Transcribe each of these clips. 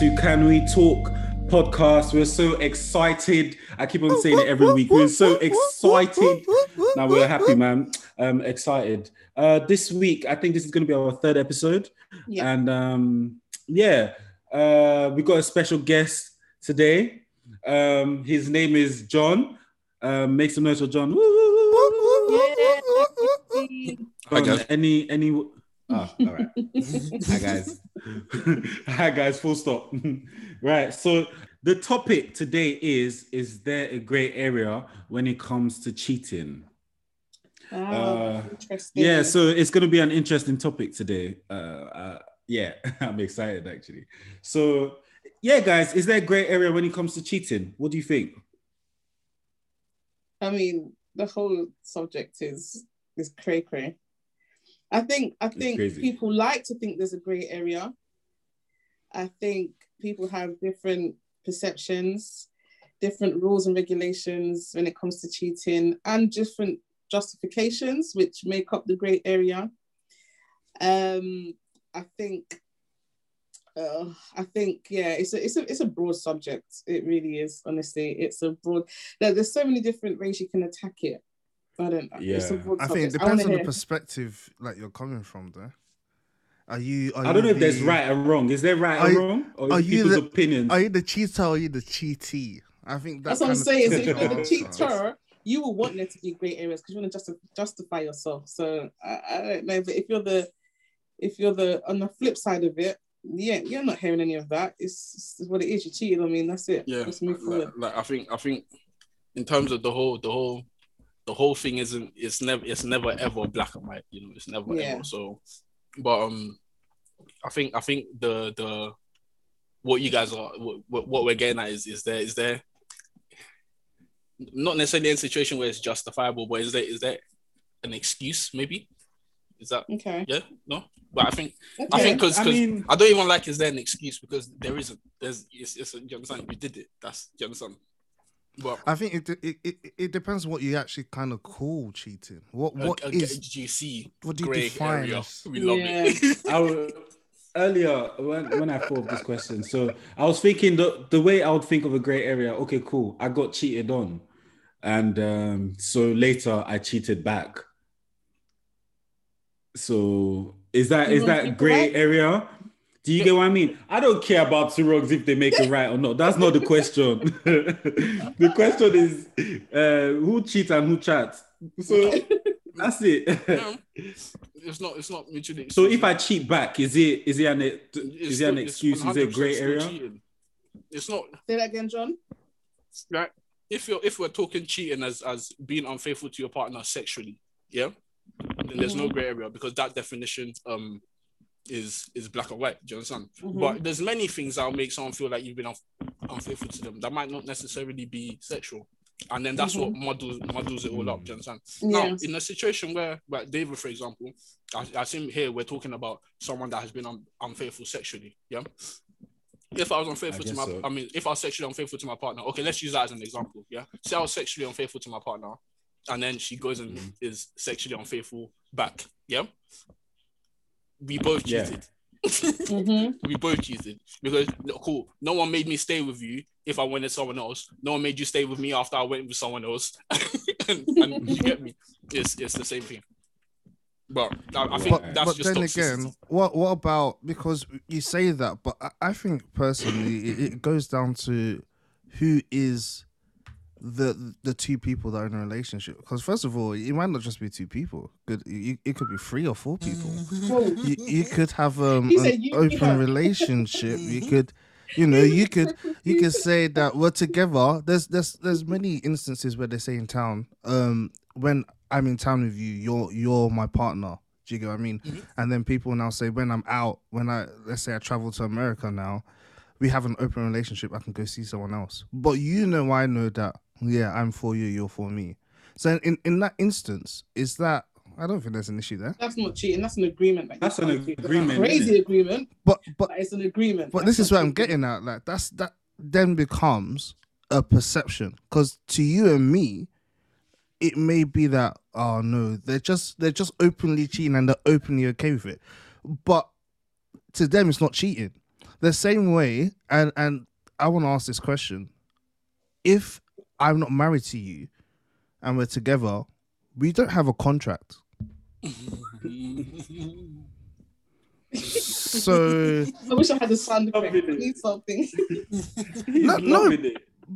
welcome back to Can We Talk podcast. We're so excited. I keep on saying it every week. We're so excited. Now we're happy, man. Um, excited. Uh, this week, I think this is going to be our third episode, Yeah. and um, yeah, uh, we got a special guest today. Um, his name is John. Um, make some noise for John. Woo, woo, woo, woo, woo. Hi, guys. Any any. Ah, all right. Hi guys. Hi guys. Full stop. right. So the topic today is: Is there a grey area when it comes to cheating? Oh, Uh, interesting. Yeah. So it's going to be an interesting topic today. Uh, uh, yeah, I'm excited actually. So yeah, guys, is there a grey area when it comes to cheating? What do you think? I mean, the whole subject is is cray cray. I think I think people like to think there's a grey area. I think people have different perceptions, different rules and regulations when it comes to cheating, and different justifications which make up the grey area. Um, I think. Uh, I think yeah, it's a it's a it's a broad subject. It really is. Honestly, it's a broad. There, there's so many different ways you can attack it. Uh, I don't. know. Yeah. broad I think it depends wanna on the hear- perspective like you're coming from there. Are you? Are I don't know you if there's right or wrong. Is there right Are or wrong, or are you people's the- opinions? Are you the cheater or are you the cheatee? I think that That's what I'm saying. So if you're the on- cheater, you will want there to be great areas because you want to justify justify yourself. So I, I don't know, but if you're the if you're the on the flip side of it, yeah, you're not hearing any of that. It's, it's what it is. You cheated on me, and that's it. Yeah, Let's move forward. like, like I think I think in terms of the whole the whole the whole thing isn't it's never it's never ever black and white. You know, it's never Yeah. ever. So, but um, I think I think the the what you guys are what, what we're getting at is is there is there not necessarily in a situation where it's justifiable, but is there is there an excuse maybe? Is that Okay. yeah no? But I think Okay. I think because I mean- I don't even like is there an excuse because there isn't. There's it's, it's you understand we did it. That's you understand. But I think it, it it it depends what you actually kind of call cheating. What what is do you see what do you define area? We love Yeah. it. I was, earlier when, when I thought of this question, so I was thinking the the way I would think of a grey area. Okay, cool. I got cheated on, and um, so later I cheated back. So is that You is that grey area? Do you get what I mean? I don't care about two wrongs if they make it right or not. That's not the question. the question is uh, who cheats and who chats. So that's it. Yeah. It's not. It's not mutually. So if. I cheat back, is it is it an is It's it an still- excuse? Is it a grey area? cheating. It's not Say that again, John. like if you're if we're talking cheating as as being unfaithful to your partner sexually, yeah, then there's no Mhm. grey area because that definition um is is black or white. Do you understand? Mhm. But there's many things that'll make someone feel like you've been unf- unfaithful to them. That might not necessarily be sexual. And then that's what muddles muddles it all up. Do you understand? Now, in a situation where, where David, for example, I, I seem here we're talking about someone that has been un, unfaithful sexually. Yeah. If I was unfaithful to my, so. I mean, if I was sexually unfaithful to my partner, okay, let's use that as an example. Yeah. Say I was sexually unfaithful to my partner, and then she goes and Mhm. is sexually unfaithful back. Yeah. We both Yeah. cheated. Mhm. we both cheated because no, cool. No one made me stay with you if I wanted someone else. No one made you stay with me after I went with someone else. and, and you get me? It's it's the same thing. But I, I think But- that's but just then toxicity. again, what what about because you say that, but I, I think personally it, it goes down to who is the the two people that are in a relationship. Because first of all, it might not just be two people. Could you, it could be three or four people. Whoa. You, you could have um an you- open yeah. relationship. You could. You know, you could you could say that we're together. There's there's there's many instances where they say in town, um, when I'm in town with you, you're you're my partner. Do you get what I mean? Mhm. And then people now say when I'm out, when I let's say I travel to America now, we have an open relationship. I can go see someone else. But you know, I know that yeah, I'm for you, you're for me. So in in that instance, is that I don't think there's an issue there. That's not cheating. That's an agreement. that you That's an come. That's a agreement, Crazy agreement. But but But it's an agreement. But That's this is not what I'm getting at. Like that's that then becomes a perception. Because to you and me, it may be that oh no, they're just they're just openly cheating and they're openly okay with it. But to them, it's not cheating the same way, and and I want to ask this question: If I'm not married to you, and we're together, we don't have a contract. So, I wish I had a sound effect. Loving. Need something. No, no.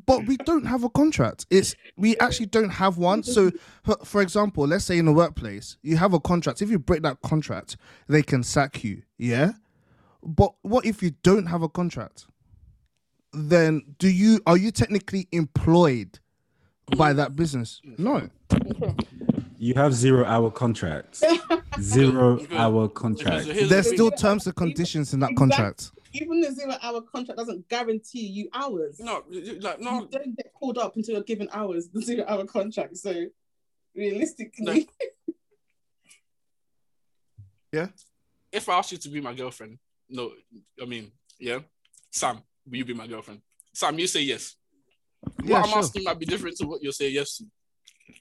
but we don't have a contract. It's we actually don't have one. So, for, for example, let's say in the workplace, you have a contract. If you break that contract, they can sack you. Yeah. But what if you don't have a contract? Then do you are you technically employed by that business? No. You have zero hour contracts. Zero hour Because contracts. There's still terms and conditions in that Exactly. contract. Even the zero hour contract doesn't guarantee you hours. no, like You no. don't get called up until you're given hours, the zero hour contract. So realistically, Yeah. If I asked you to be my girlfriend, no, I mean, yeah, Sam, will you be my girlfriend? Sam, you say yes. Yeah, what I'm sure. asking might be different to what you're saying yes to.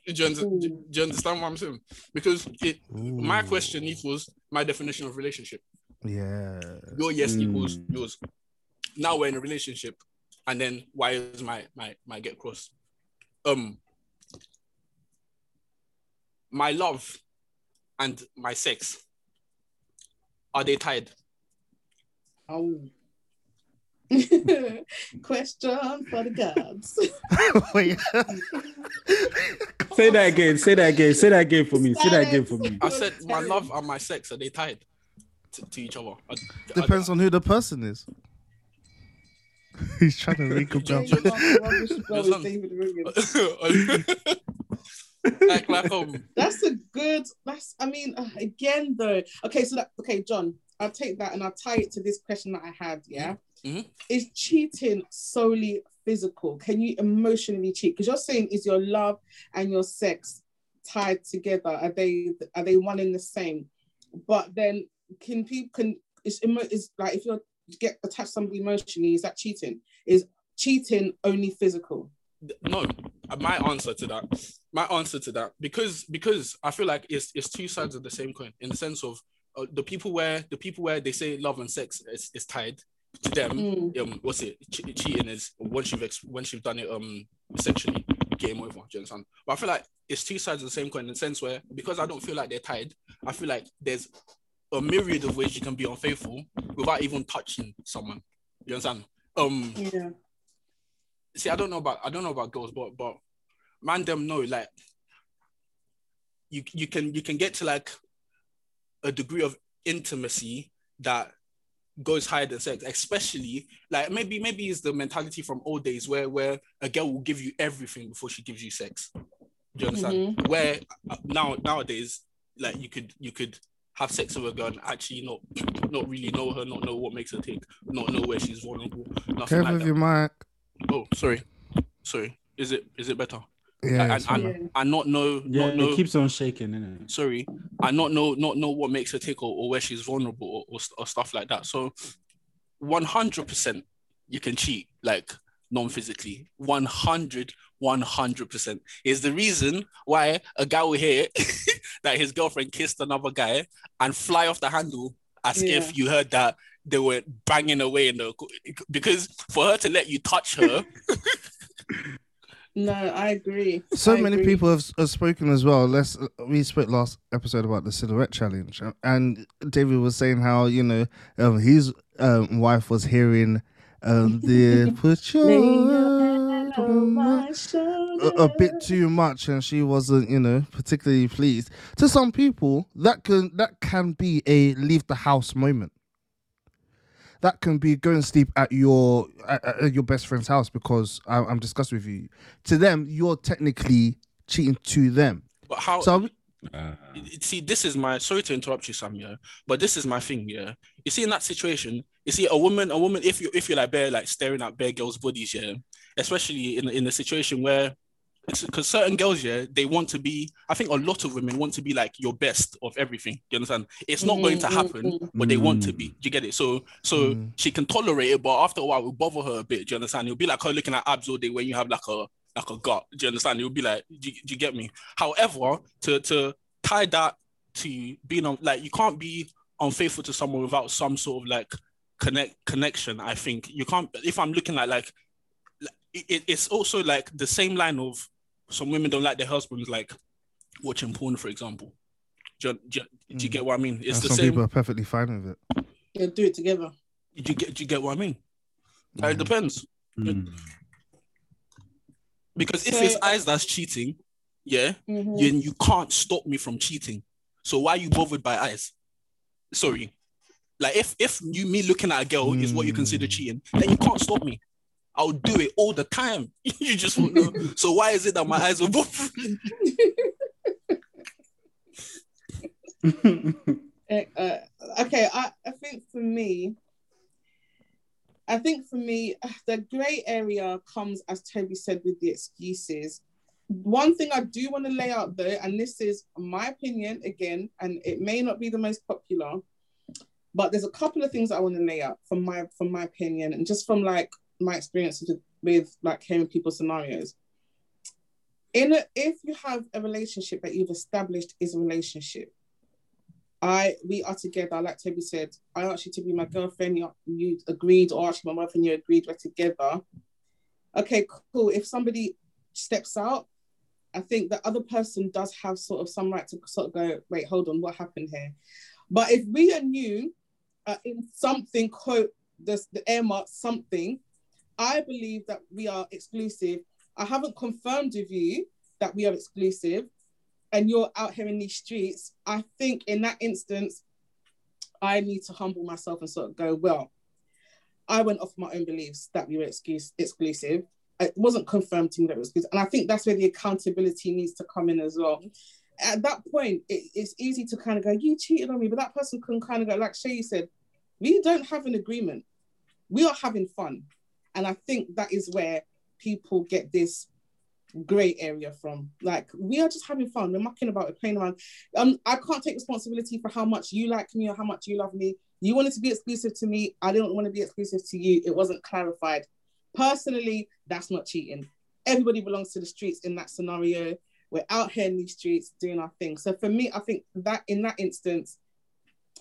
Do you, do you understand what I'm saying? Because it, my question equals my definition of relationship. Yeah. Your yes equals Mm. yours. Now we're in a relationship, and then why is my my my get cross? Um, my love and my sex are they tied? oh. Question for the gods. Wait. Say that again. Say that again. Say that again for me. Say that again for me. I said my love and my sex are they tied to, to each other? Are- Depends on who the person is. He's trying to make a There jump. you go, rubbish blow There's with some- David Ringen. like like um That's a good. That's. I mean, uh, again though. Okay, so that. Okay, John. I'll take that and I'll tie it to this question that I had. Yeah. Mhm. Is cheating solely physical? Can you emotionally cheat? Because you're saying is your love and your sex tied together? Are they are they one and the same? But then can people can is emo is like if you're get attached to somebody emotionally, is that cheating? Is cheating only physical? no my answer to that my answer to that because because i feel like it's it's two sides of the same coin in the sense of uh, the people where the people where they say love and sex is, is tied to them Mm. um what's it che- cheating is once you've ex- once you've done it um essentially game over do you understand but i feel like it's two sides of the same coin in the sense where because i don't feel like they're tied i feel like there's a myriad of ways you can be unfaithful without even touching someone you understand um Yeah. see, I don't know about I don't know about girls, but but man, them know like you you can you can get to like a degree of intimacy that goes higher than sex, especially like maybe maybe it's the mentality from old days where where a girl will give you everything before she gives you sex. Do you understand? Where uh, now nowadays, like you could you could have sex with a girl and actually not not really know her, not know what makes her tick, not know where she's vulnerable, nothing Careful like with that. your mic. Oh, sorry, sorry. Is it is it better? Yeah. and, it's and, alright. Not know Yeah, not know it keeps on shaking, innit? sorry I not know not know what makes her tick or, or where she's vulnerable or, or, or stuff like that. So 100% you can cheat like non-physically 100 100% is the reason why a guy will hear that his girlfriend kissed another guy and fly off the handle as Yeah. if you heard that they were banging away in the because for her to let you touch her No, I agree. So I many agree. people have, have spoken as well. Let's we spoke last episode about the silhouette challenge, and David was saying how you know um, his um, wife was hearing um, the put your Lay your hand hand on on my my shoulder. a, a bit too much and she wasn't you know particularly pleased to some people that can that can be a leave the house moment that can be go and sleep at your at, at your best friend's house because I, i'm discussing with you to them you're technically cheating to them but how so Uh, see, this is my sorry to interrupt you, Sam. Yeah, but this is my thing. Yeah, you see, in that situation, you see a woman, a woman, if you if you're like bare like staring at bare girls' bodies, yeah, especially in in a situation where because certain girls, yeah, they want to be. I think a lot of women want to be like your best of everything. You understand? It's not going to Mm, mm, happen, mm. but they want to Mm. be. Do you get it? So so Mm. she can tolerate it, but after a while, it will bother her a bit. Do you understand? It'll be like her looking at abs all day when you have like a like a gut. Do you understand? It will be like, do you, do you get me? However, to to tie that to being on like you can't be unfaithful to someone without some sort of like connect connection. I think you can't. If I'm looking at like, like, it, it's also like the same line of some women don't like their husbands like watching porn, for example. Do you, do you, do you get what I mean? It's And the some same. people are perfectly fine with it. Yeah, do it together. Do you get? Do you get what I mean? Uh, It depends Mm. because if So- it's eyes that's cheating, yeah, Mhm. then you can't stop me from cheating. So why are you bothered by eyes? Sorry. Like if if you me looking at a girl is what you consider Mm. cheating, then you can't stop me. I'll do it all the time. you just won't know. So why is it that my eyes are both? Eh, uh, okay, I, I think for me, I think for me, the grey area comes, as Toby said, with the excuses. One thing I do want to lay out though, and this is my opinion again, and it may not be the most popular, but there's a couple of things I want to lay out from my from my opinion, and just from like my experiences with, like hearing people's scenarios. In a, if you have a relationship that you've established is a relationship, I we are together. Like Toby said, I asked you to be my girlfriend. You, you agreed, or actually my wife and you agreed. We're together. Okay, cool. If somebody steps out, I think the other person does have sort of some right to sort of go, wait, hold on, what happened here? But if we are new uh, in something, quote the the air mark something, I believe that we are exclusive. I haven't confirmed with you that we are exclusive and you're out here in these streets, I think in that instance, I need to humble myself and sort of go, well, I went off my own beliefs that we were excuse, exclusive. It wasn't confirmed to me that it was exclusive. And I think that's where the accountability needs to come in as well. At that point, it, it's easy to kind of go, you cheated on me, but that person can kind of go, like Shay said, we don't have an agreement. We are having fun. And I think that is where people get this grey area from. Like we are just having fun. We're mucking about. We're playing around. Um, I can't take responsibility for how much you like me or how much you love me. You wanted to be exclusive to me. I didn't want to be exclusive to you. It wasn't clarified. Personally, that's not cheating. Everybody belongs to the streets in that scenario. We're out here in these streets doing our thing. So for me, I think that in that instance,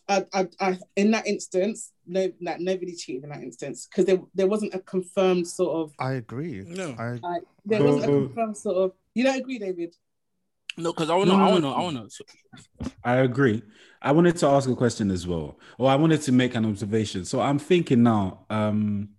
I, I, I, in that instance, no, that nobody cheated in that instance because there, there wasn't a confirmed sort of I agree. No. I like there wasn't a confirmed sort of. You don't agree, David? No, because I wanna, No, no, I no. wanna, I wanna. I agree. I wanted to ask a question as well, or I wanted to make an observation. So I'm thinking now. Um,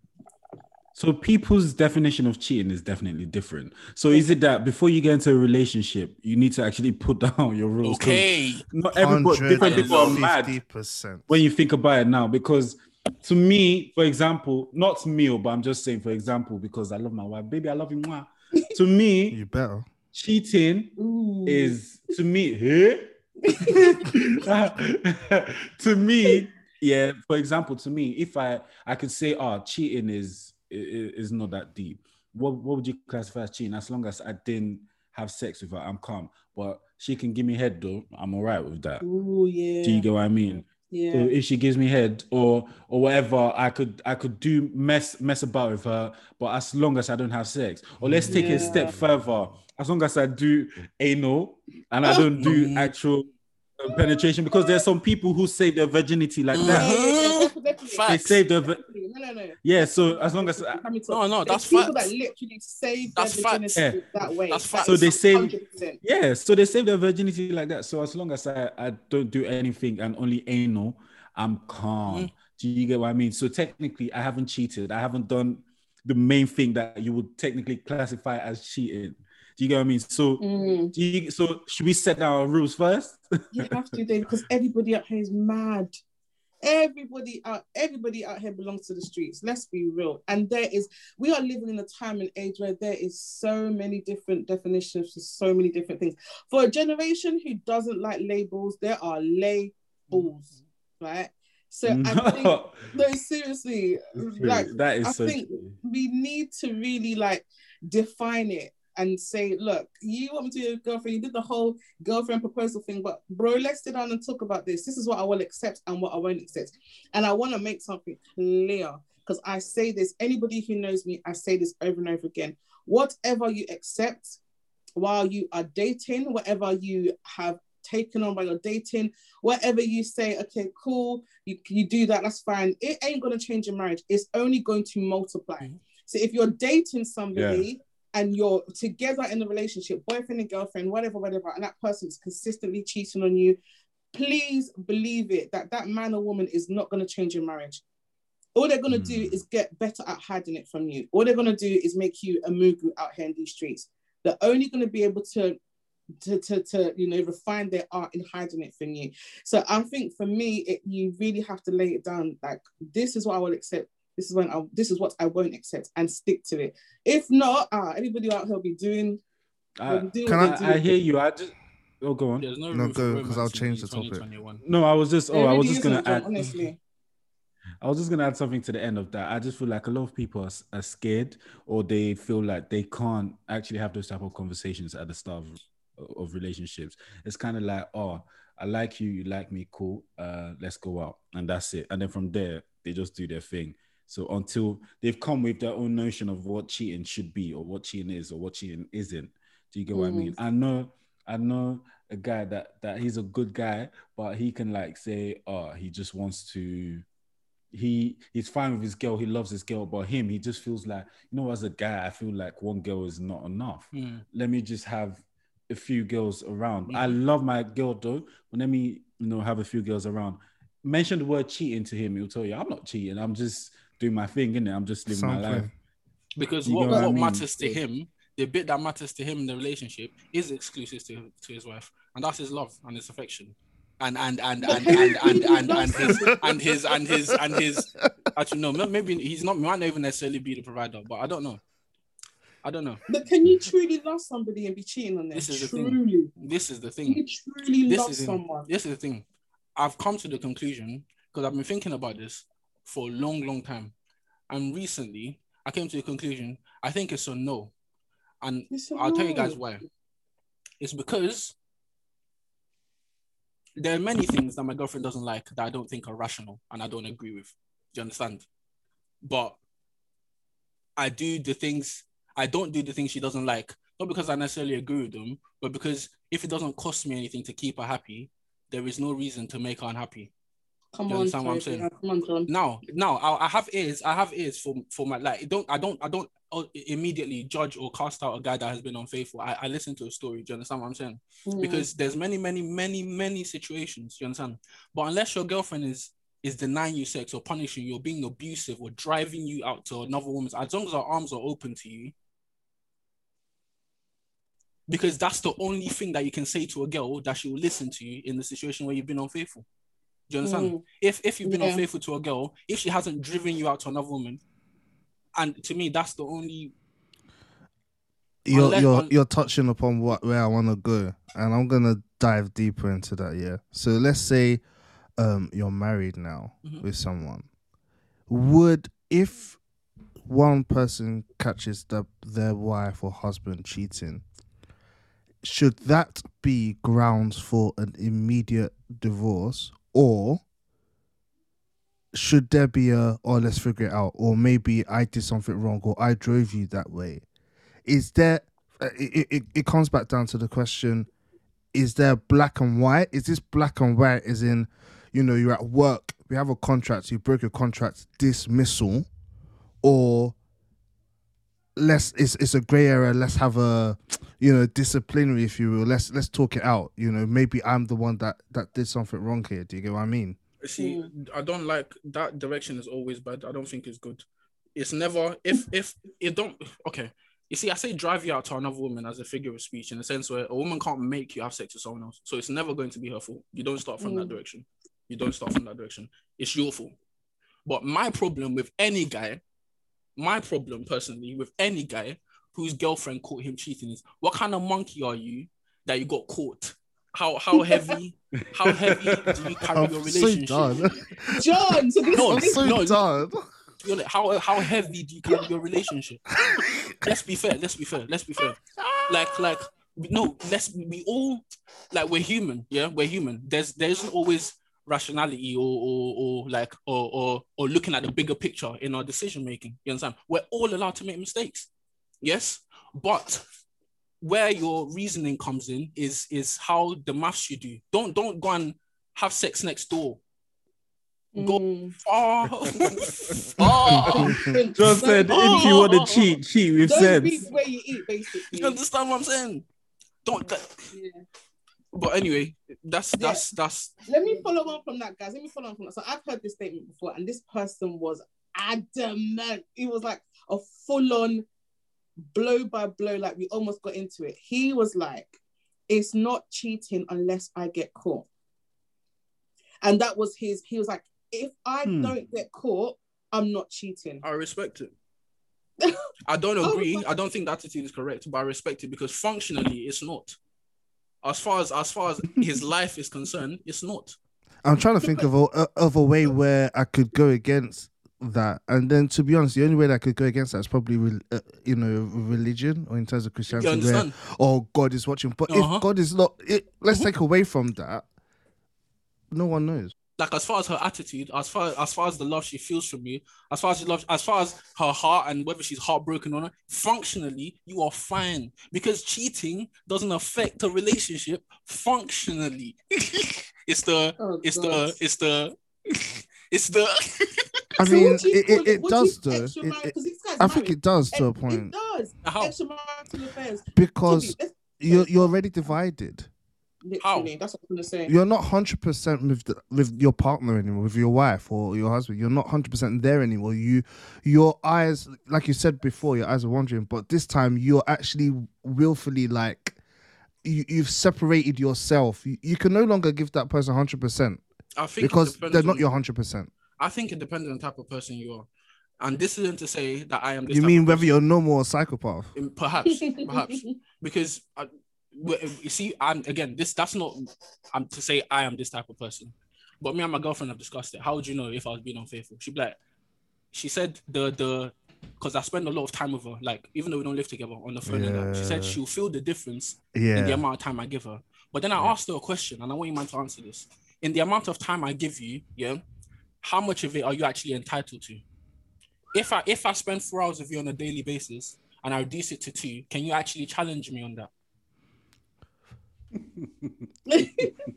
so people's definition of cheating is definitely different. So is it that before you get into a relationship, you need to actually put down your rules? okay. Not everybody, different people are mad percent. when you think about it now. Because to me, for example, not me, oh, but I'm just saying, for example, because I love my wife, baby, I love you. mwah. To me, You better. cheating Ooh. is to me to me yeah for example to me if i i could say oh cheating is i- i- is not that deep what what would you classify as cheating as long as i didn't have sex with her i'm calm but she can give me head though i'm all right with that Ooh, yeah. do you get what i mean yeah. so if she gives me head or or whatever, I could I could do mess mess about with her, but as long as I don't have sex. Or let's take it a step further. As long as I do anal and I don't do actual penetration, because there's some people who save their virginity like that. yeah, yeah, Mhm. definitely, definitely. They save their vi- No, no, no. yeah. So as long as I, Let. No, no, There's that's people facts. that literally save That's their facts. virginity that way. That's facts. So they save- 100%. yeah, so they save their virginity like that. So as long as I, I don't do anything and only anal, I'm calm. Do you get what I mean? So technically, I haven't cheated. I haven't done the main thing that you would technically classify as cheating. Do you get what I mean? So, Mm, do you, so should we set our rules first? you have to, Dave, because everybody out here is mad. Everybody out, everybody out here belongs to the streets. Let's be real. And there is, we are living in a time and age where there is so many different definitions for so many different things. For a generation who doesn't like labels, there are labels, right? So I think No, no, seriously, like that is I so think true. we need to really like define it and say, look, you want me to be your girlfriend, you did the whole girlfriend proposal thing, but bro, let's sit down and talk about this. This is what I will accept and what I won't accept. And I want to make something clear because I say this, anybody who knows me, I say this over and over again. Whatever you accept while you are dating, whatever you have taken on by your dating, whatever you say, okay, cool, you, you do that, that's fine. It ain't gonna change your marriage. It's only going to multiply. Mhm. So if you're dating somebody and you're together in a relationship, boyfriend and girlfriend, whatever, whatever, and that person's consistently cheating on you, please believe it that that man or woman is not going to change your marriage. All they're going to do Mm. is get better at hiding it from you. All they're going to do is make you a mugu out here in these streets. They're only going to be able to, to, to, to, you know, refine their art in hiding it from you. So I think for me, it, you really have to lay it down. Like this is what I will accept. This is when I, this is what I won't accept, and stick to it. If not, ah, everybody out here will be doing. I, will be doing Can I- they I, I hear you. I just oh go on. There's no, No, room for go, 'cause I'll change the topic. No, I was just oh There I was just gonna add honestly. I was just gonna add something to the end of that. I just feel like a lot of people are, are scared or they feel like they can't actually have those type of conversations at the start of, of relationships. It's kind of like, oh, I like you, you like me, cool. Uh, let's go out, and that's it. And then from there, they just do their thing. So until they've come with their own notion of what cheating should be, or what cheating is, or what cheating isn't. Do you get what I mean? I know, I know a guy that that he's a good guy, but he can like say, oh, he just wants to he he's fine with his girl, he loves his girl, but him, he just feels like, you know, as a guy, I feel like one girl is not enough. Hmm. Let me just have a few girls around. I Mhm. love my girl though, but let me, you know, have a few girls around. Mention the word cheating to him, he'll tell you, I'm not cheating, I'm just doing my thing, innit? I'm just living my Something. life. Because You what, get what I mean? matters to him, the bit that matters to him in the relationship is exclusive to, to his wife, and that's his love and his affection. And and and But and and and and, love and his and his and his and his actually no maybe he's not might not even necessarily be the provider but I don't know I don't know But can you truly love somebody and be cheating on them? This is the thing. this is the Can thing you truly This love in- someone? this is the thing I've come to the conclusion because I've been thinking about this for a long long time and recently I came to the conclusion I think it's a no and a I'll tell you guys why. It's because there are many things that my girlfriend doesn't like that I don't think are rational and I don't agree with. Do you understand? But I do the things I don't do the things she doesn't like, not because I necessarily agree with them, but because if it doesn't cost me anything to keep her happy, there is no reason to make her unhappy. Come you on, understand what I'm saying? Come on, John. Now, now I, I have ears. I have ears for for my like. Don't I don't I don't uh, immediately judge or cast out a guy that has been unfaithful. I, I listen to a story. Do you understand what I'm saying? Mm. because there's many, many, many, many situations. You understand? But unless your girlfriend is is denying you sex or punishing you or being abusive or driving you out to another woman's, as long as her arms are open to you, because that's the only thing that you can say to a girl that she will listen to you in the situation where you've been unfaithful. Do you understand? Mm. If if you've been Yeah. unfaithful to a girl, if she hasn't driven you out to another woman, and to me, that's the only you're Unless- you're un- you're touching upon what where I want to go, and I'm gonna dive deeper into that. Yeah. So let's say, um, you're married now Mhm. with someone. Would if one person catches the, their wife or husband cheating, should that be grounds for an immediate divorce, or should there be a or let's figure it out, or maybe I did something wrong, or I drove you that way? is there uh, it, it, it comes back down to the question is there black and white is this black and white as in you know you're at work we have a contract you broke a contract dismissal or let's it's, it's a gray area let's have a you know disciplinary if you will let's let's talk it out you know maybe i'm the one that that did something wrong here do you get what i mean See, I don't like that direction is always bad. I don't think it's good. It's never if if it don't okay. You see, I say drive you out to another woman as a figure of speech in a sense where a woman can't make you have sex with someone else. So it's never going to be her fault. You don't start from that Mm. direction. You don't start from that direction. It's your fault. But my problem with any guy, my problem personally with any guy whose girlfriend caught him cheating is what kind of monkey are you that you got caught? How how heavy how heavy do you carry your i'm so relationship? done John, so this, No, i'm so no, done You're like, how how heavy do you carry your relationship? let's be fair. Let's be fair. Let's be fair. Like like no. Let's we all like we're human. Yeah, we're human. There's there isn't always rationality or or, or like or, or or looking at the bigger picture in our decision making. You understand? We're all allowed to make mistakes. Yes, but where your reasoning comes in is is how the maths you do. Don't don't go and have sex next door. Go Mm. far, far. John said, if you want to cheat, cheat with Don't sense. reap where you eat, basically. You understand what I'm saying? Don't. That, Yeah. But anyway, that's that's that's Let me follow on from that, guys. Let me follow on from that. So I've heard this statement before, and this person was adamant. It was like a full-on blow by blow, like we almost got into it. He was like, "It's not cheating unless I get caught," and that was his. He was like, "If I Hmm. don't get caught, I'm not cheating." I respect it. I don't Oh, agree. but- I don't think that attitude is correct, but I respect it because functionally it's not. As far as as far as his life is concerned, it's not. I'm trying to think of a of a way where I could go against that, and then to be honest, the only way that I could go against that is probably re- uh, you know religion or in terms of Christianity, where understand? oh God is watching. But Uh-huh. if God is not, it, let's take away from that. No one knows. Like as far as her attitude, as far as far as the love she feels from you, as far as she loves, as far as her heart and whether she's heartbroken or not, functionally you are fine because cheating doesn't affect a relationship functionally. it's the Oh, it's God. the it's the it's the I mean, what do it, it, it What do you- does though. extra It- it- 'cause these I think it does to a point It does. How? Extramarital affairs. because you're you're already divided. Literally, that's what I'm gonna say. You're not hundred percent with the, with your partner anymore, with your wife or your husband. You're not hundred percent there anymore. You, your eyes, like you said before, your eyes are wandering. But this time, you're actually willfully like you, you've separated yourself. You, you can no longer give that person hundred percent I think because they're on- not your hundred percent. I think it depends on the type of person you are. And this isn't to say that I am this You mean of whether person. you're normal or psychopath? Perhaps perhaps because I, w- Eh, you see i'm again this that's not i'm to say i am this type of person but me and my girlfriend have discussed it how would you know if i was being unfaithful she'd be like she said the the because i spend a lot of time with her like even though we don't live together on the phone and that, she said she'll feel the difference yeah. in the amount of time i give her but then i Yeah. asked her a question and i want you man to answer this in the amount of time i give you yeah how much of it are you actually entitled to if i if i spend four hours with you on a daily basis and I reduce it to two, can you actually challenge me on that?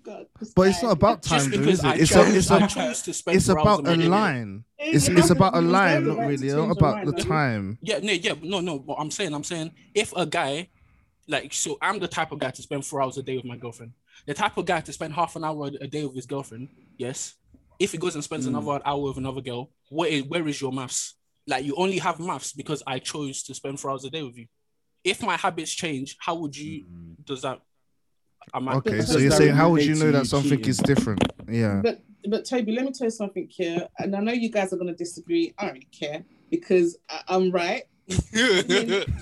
God, but it's not about time, though, is I it? It's a, choose, it's a, choose to spend it's about a on my day. line. It It's it's about a line, not really not about the time. Yeah, no, yeah, no, no. But I'm saying, I'm saying, if a guy, like, so I'm the type of guy to spend four hours a day with my girlfriend. The type of guy to spend half an hour a day with his girlfriend. Yes. If he goes and spends Mm. another hour with another girl, where is, where is your maths? Like, you only have maths because I chose to spend four hours a day with you. If my habits change, how would you? Does that? Am I, Okay, so you're saying how would you know that something cheating? is different? Yeah. But but Toby, let me tell you something here, and I know you guys are gonna disagree. I don't really care because I, I'm right.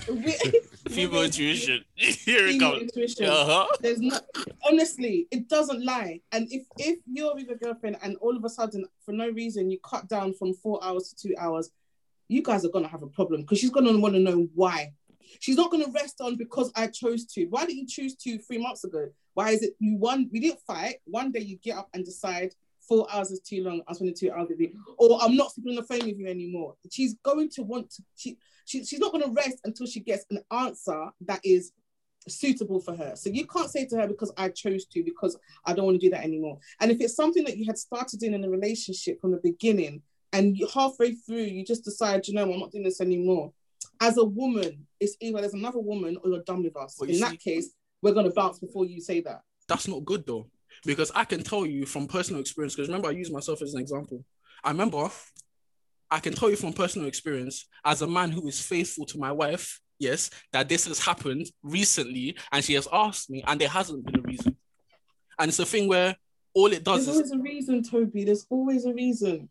We- Female intuition. Here it Female comes. intuition. Uh-huh. There's not honestly, it doesn't lie. And if if you're with a girlfriend and all of a sudden, for no reason, you cut down from four hours to two hours, you guys are gonna have a problem because she's gonna want to know why. She's not gonna rest on because I chose to. Why did you choose to three months ago? Why is it you one? We didn't fight. One day you get up and decide four hours is too long. I'm spending two hours with you, or I'm not sleeping on the phone with you anymore. She's going to want to. She, she she's not gonna rest until she gets an answer that is suitable for her. So you can't say to her because I chose to, because I don't want to do that anymore. And if it's something that you had started in in a relationship from the beginning, and halfway through you just decide, you know, I'm not doing this anymore. As a woman, it's either there's another woman or you're done with us. Well, in that case, we're gonna bounce before you say that. that's not good though because i can tell you from personal experience because remember i use myself as an example i remember i can tell you from personal experience as a man who is faithful to my wife yes that this has happened recently and she has asked me and there hasn't been a reason and it's a thing where all it does There's is always a reason, Toby. There's always a reason.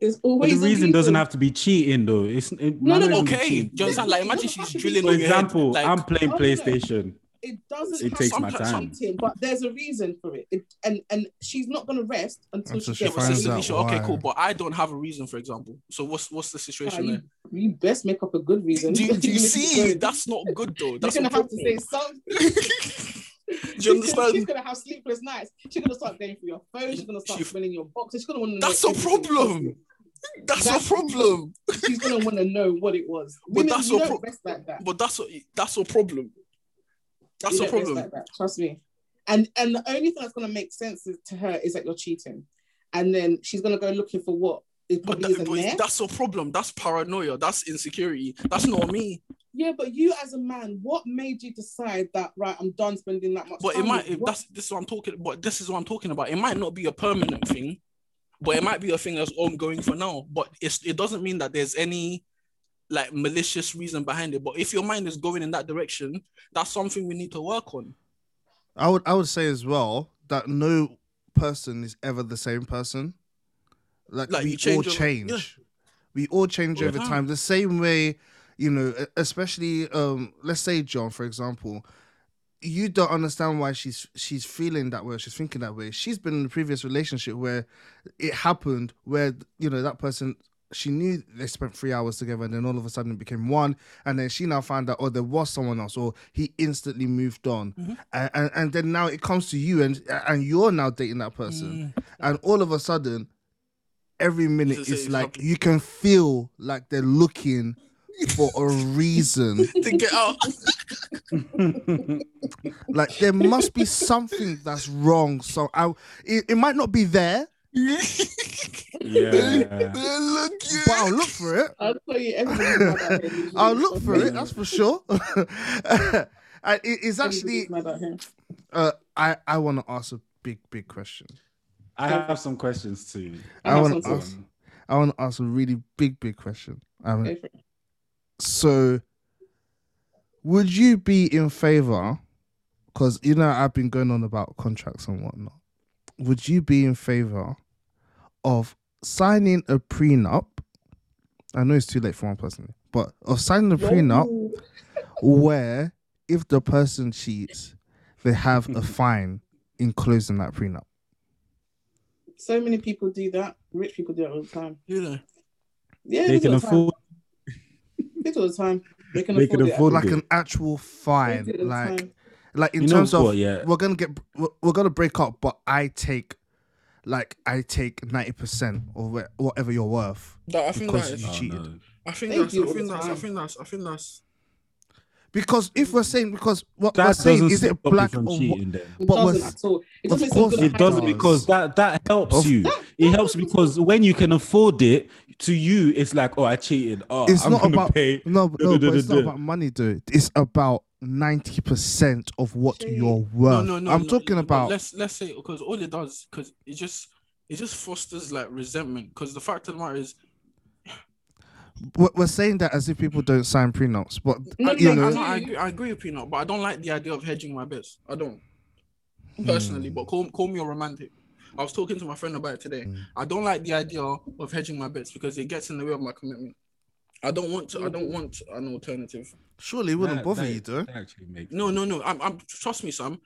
There's But always the a reason doesn't have to be cheating, though. It's it, No, no, no, okay cheating. do you understand like imagine she's doesn't have to drilling For in your head, example, like I'm playing Oh, no, no. PlayStation. it doesn't It takes my time. cheating, but there's a reason for it. it and and she's not gonna rest until, Until she she yeah, gets but finds out okay cool but i don't have a reason for example so what's what's the situation there you, you best make up a good reason. do, you- do you see that's not good though You're that's gonna have to say something. do you understand She's gonna have sleepless nights. She's gonna start going through your phone. She's gonna start She- smelling your box. She's gonna want to. That's a problem. That's, That's- a problem. She's gonna want to know what it was. But Women, that's a don't pro- rest like that. But that's a that's a problem. That's You the problem. like that, trust me. And and the only thing that's gonna make sense is- to her is that you're cheating, and then she's gonna go looking for what it But, probably that, isn't but there. that's the problem. That's paranoia. That's insecurity. That's not me. Yeah, but you as a man, what made you decide that right? I'm done spending that much But time. it might. If that's this is what I'm talking. But this is what I'm talking about. It might not be a permanent thing, but it might be a thing that's ongoing for now. But it's it doesn't mean that there's any like malicious reason behind it. But if your mind is going in that direction, that's something we need to work on. I would I would say as well that no person is ever the same person. Like, Like, we you change all over- change. yeah. We all change All the over time. time. The same way, you know, especially um let's say John, for example, you don't understand why she's she's feeling that way, she's thinking that way. She's been in a previous relationship where it happened where you know that person she knew they spent three hours together and then all of a sudden it became one and then she now found out oh there was someone else or he instantly moved on Mm-hmm. and, and and then now it comes to you and and you're now dating that person Mm. and all of a sudden every minute It's it's like company. you can feel like they're looking for a reason to get out. like there must be something that's wrong so i it, it might not be there Yeah. They're looking. but i'll look for it I'll tell you everybody's mad out here. i'll look for it that's for sure it, it's actually Everybody's mad here. uh i i want to ask a big big question I have some questions too. I I wanna ask- i want to ask a really big big question um, Go for it. So, would you be in favor? Because you know I've been going on about contracts and whatnot. Would you be in favor of signing a prenup? I know it's too late for one person, but of signing a prenup Whoa. where if the person cheats, they have a fine in closing that prenup. So many people do that. Rich people do it all the time. You know. Yeah, They do can it all the time. afford. They do all the time. They can They afford can it. Like an actual fine, do it all the like time. like in You terms of what, yeah. we're gonna get we're, we're gonna break up, but I take like I take ninety percent of wha- whatever you're worth That, I think because that is, you Oh, no. I think They that's, I think that's, I think that's, I think that's. Because if we're saying because what we're saying is it black from or cheating what? It But doesn't at all. It of doesn't course It doesn't because that that helps Of- you. It helps because when you can afford it, to you it's like, oh, I cheated. Oh, It's I'm not about pay. no, but- no, but it's not about money, dude. It's about ninety percent of what Shit. you're worth. no, no. no. I'm no, talking but about Let's let's say because all it does because it just it just fosters like resentment. Because the fact of the matter is, we're we're saying that as if people don't sign prenups, but No, you I, know, I, I agree, I agree with Peanut, but I don't like the idea of hedging my bets. I don't personally, hmm. but call call me a romantic. I was talking to my friend about it today. Mm. I don't like the idea of hedging my bets because it gets in the way of my commitment. I don't want to. I don't want an alternative. surely it wouldn't That- bother that- you, though. actually makes No, no, no. I'm, I'm trust me, Sam.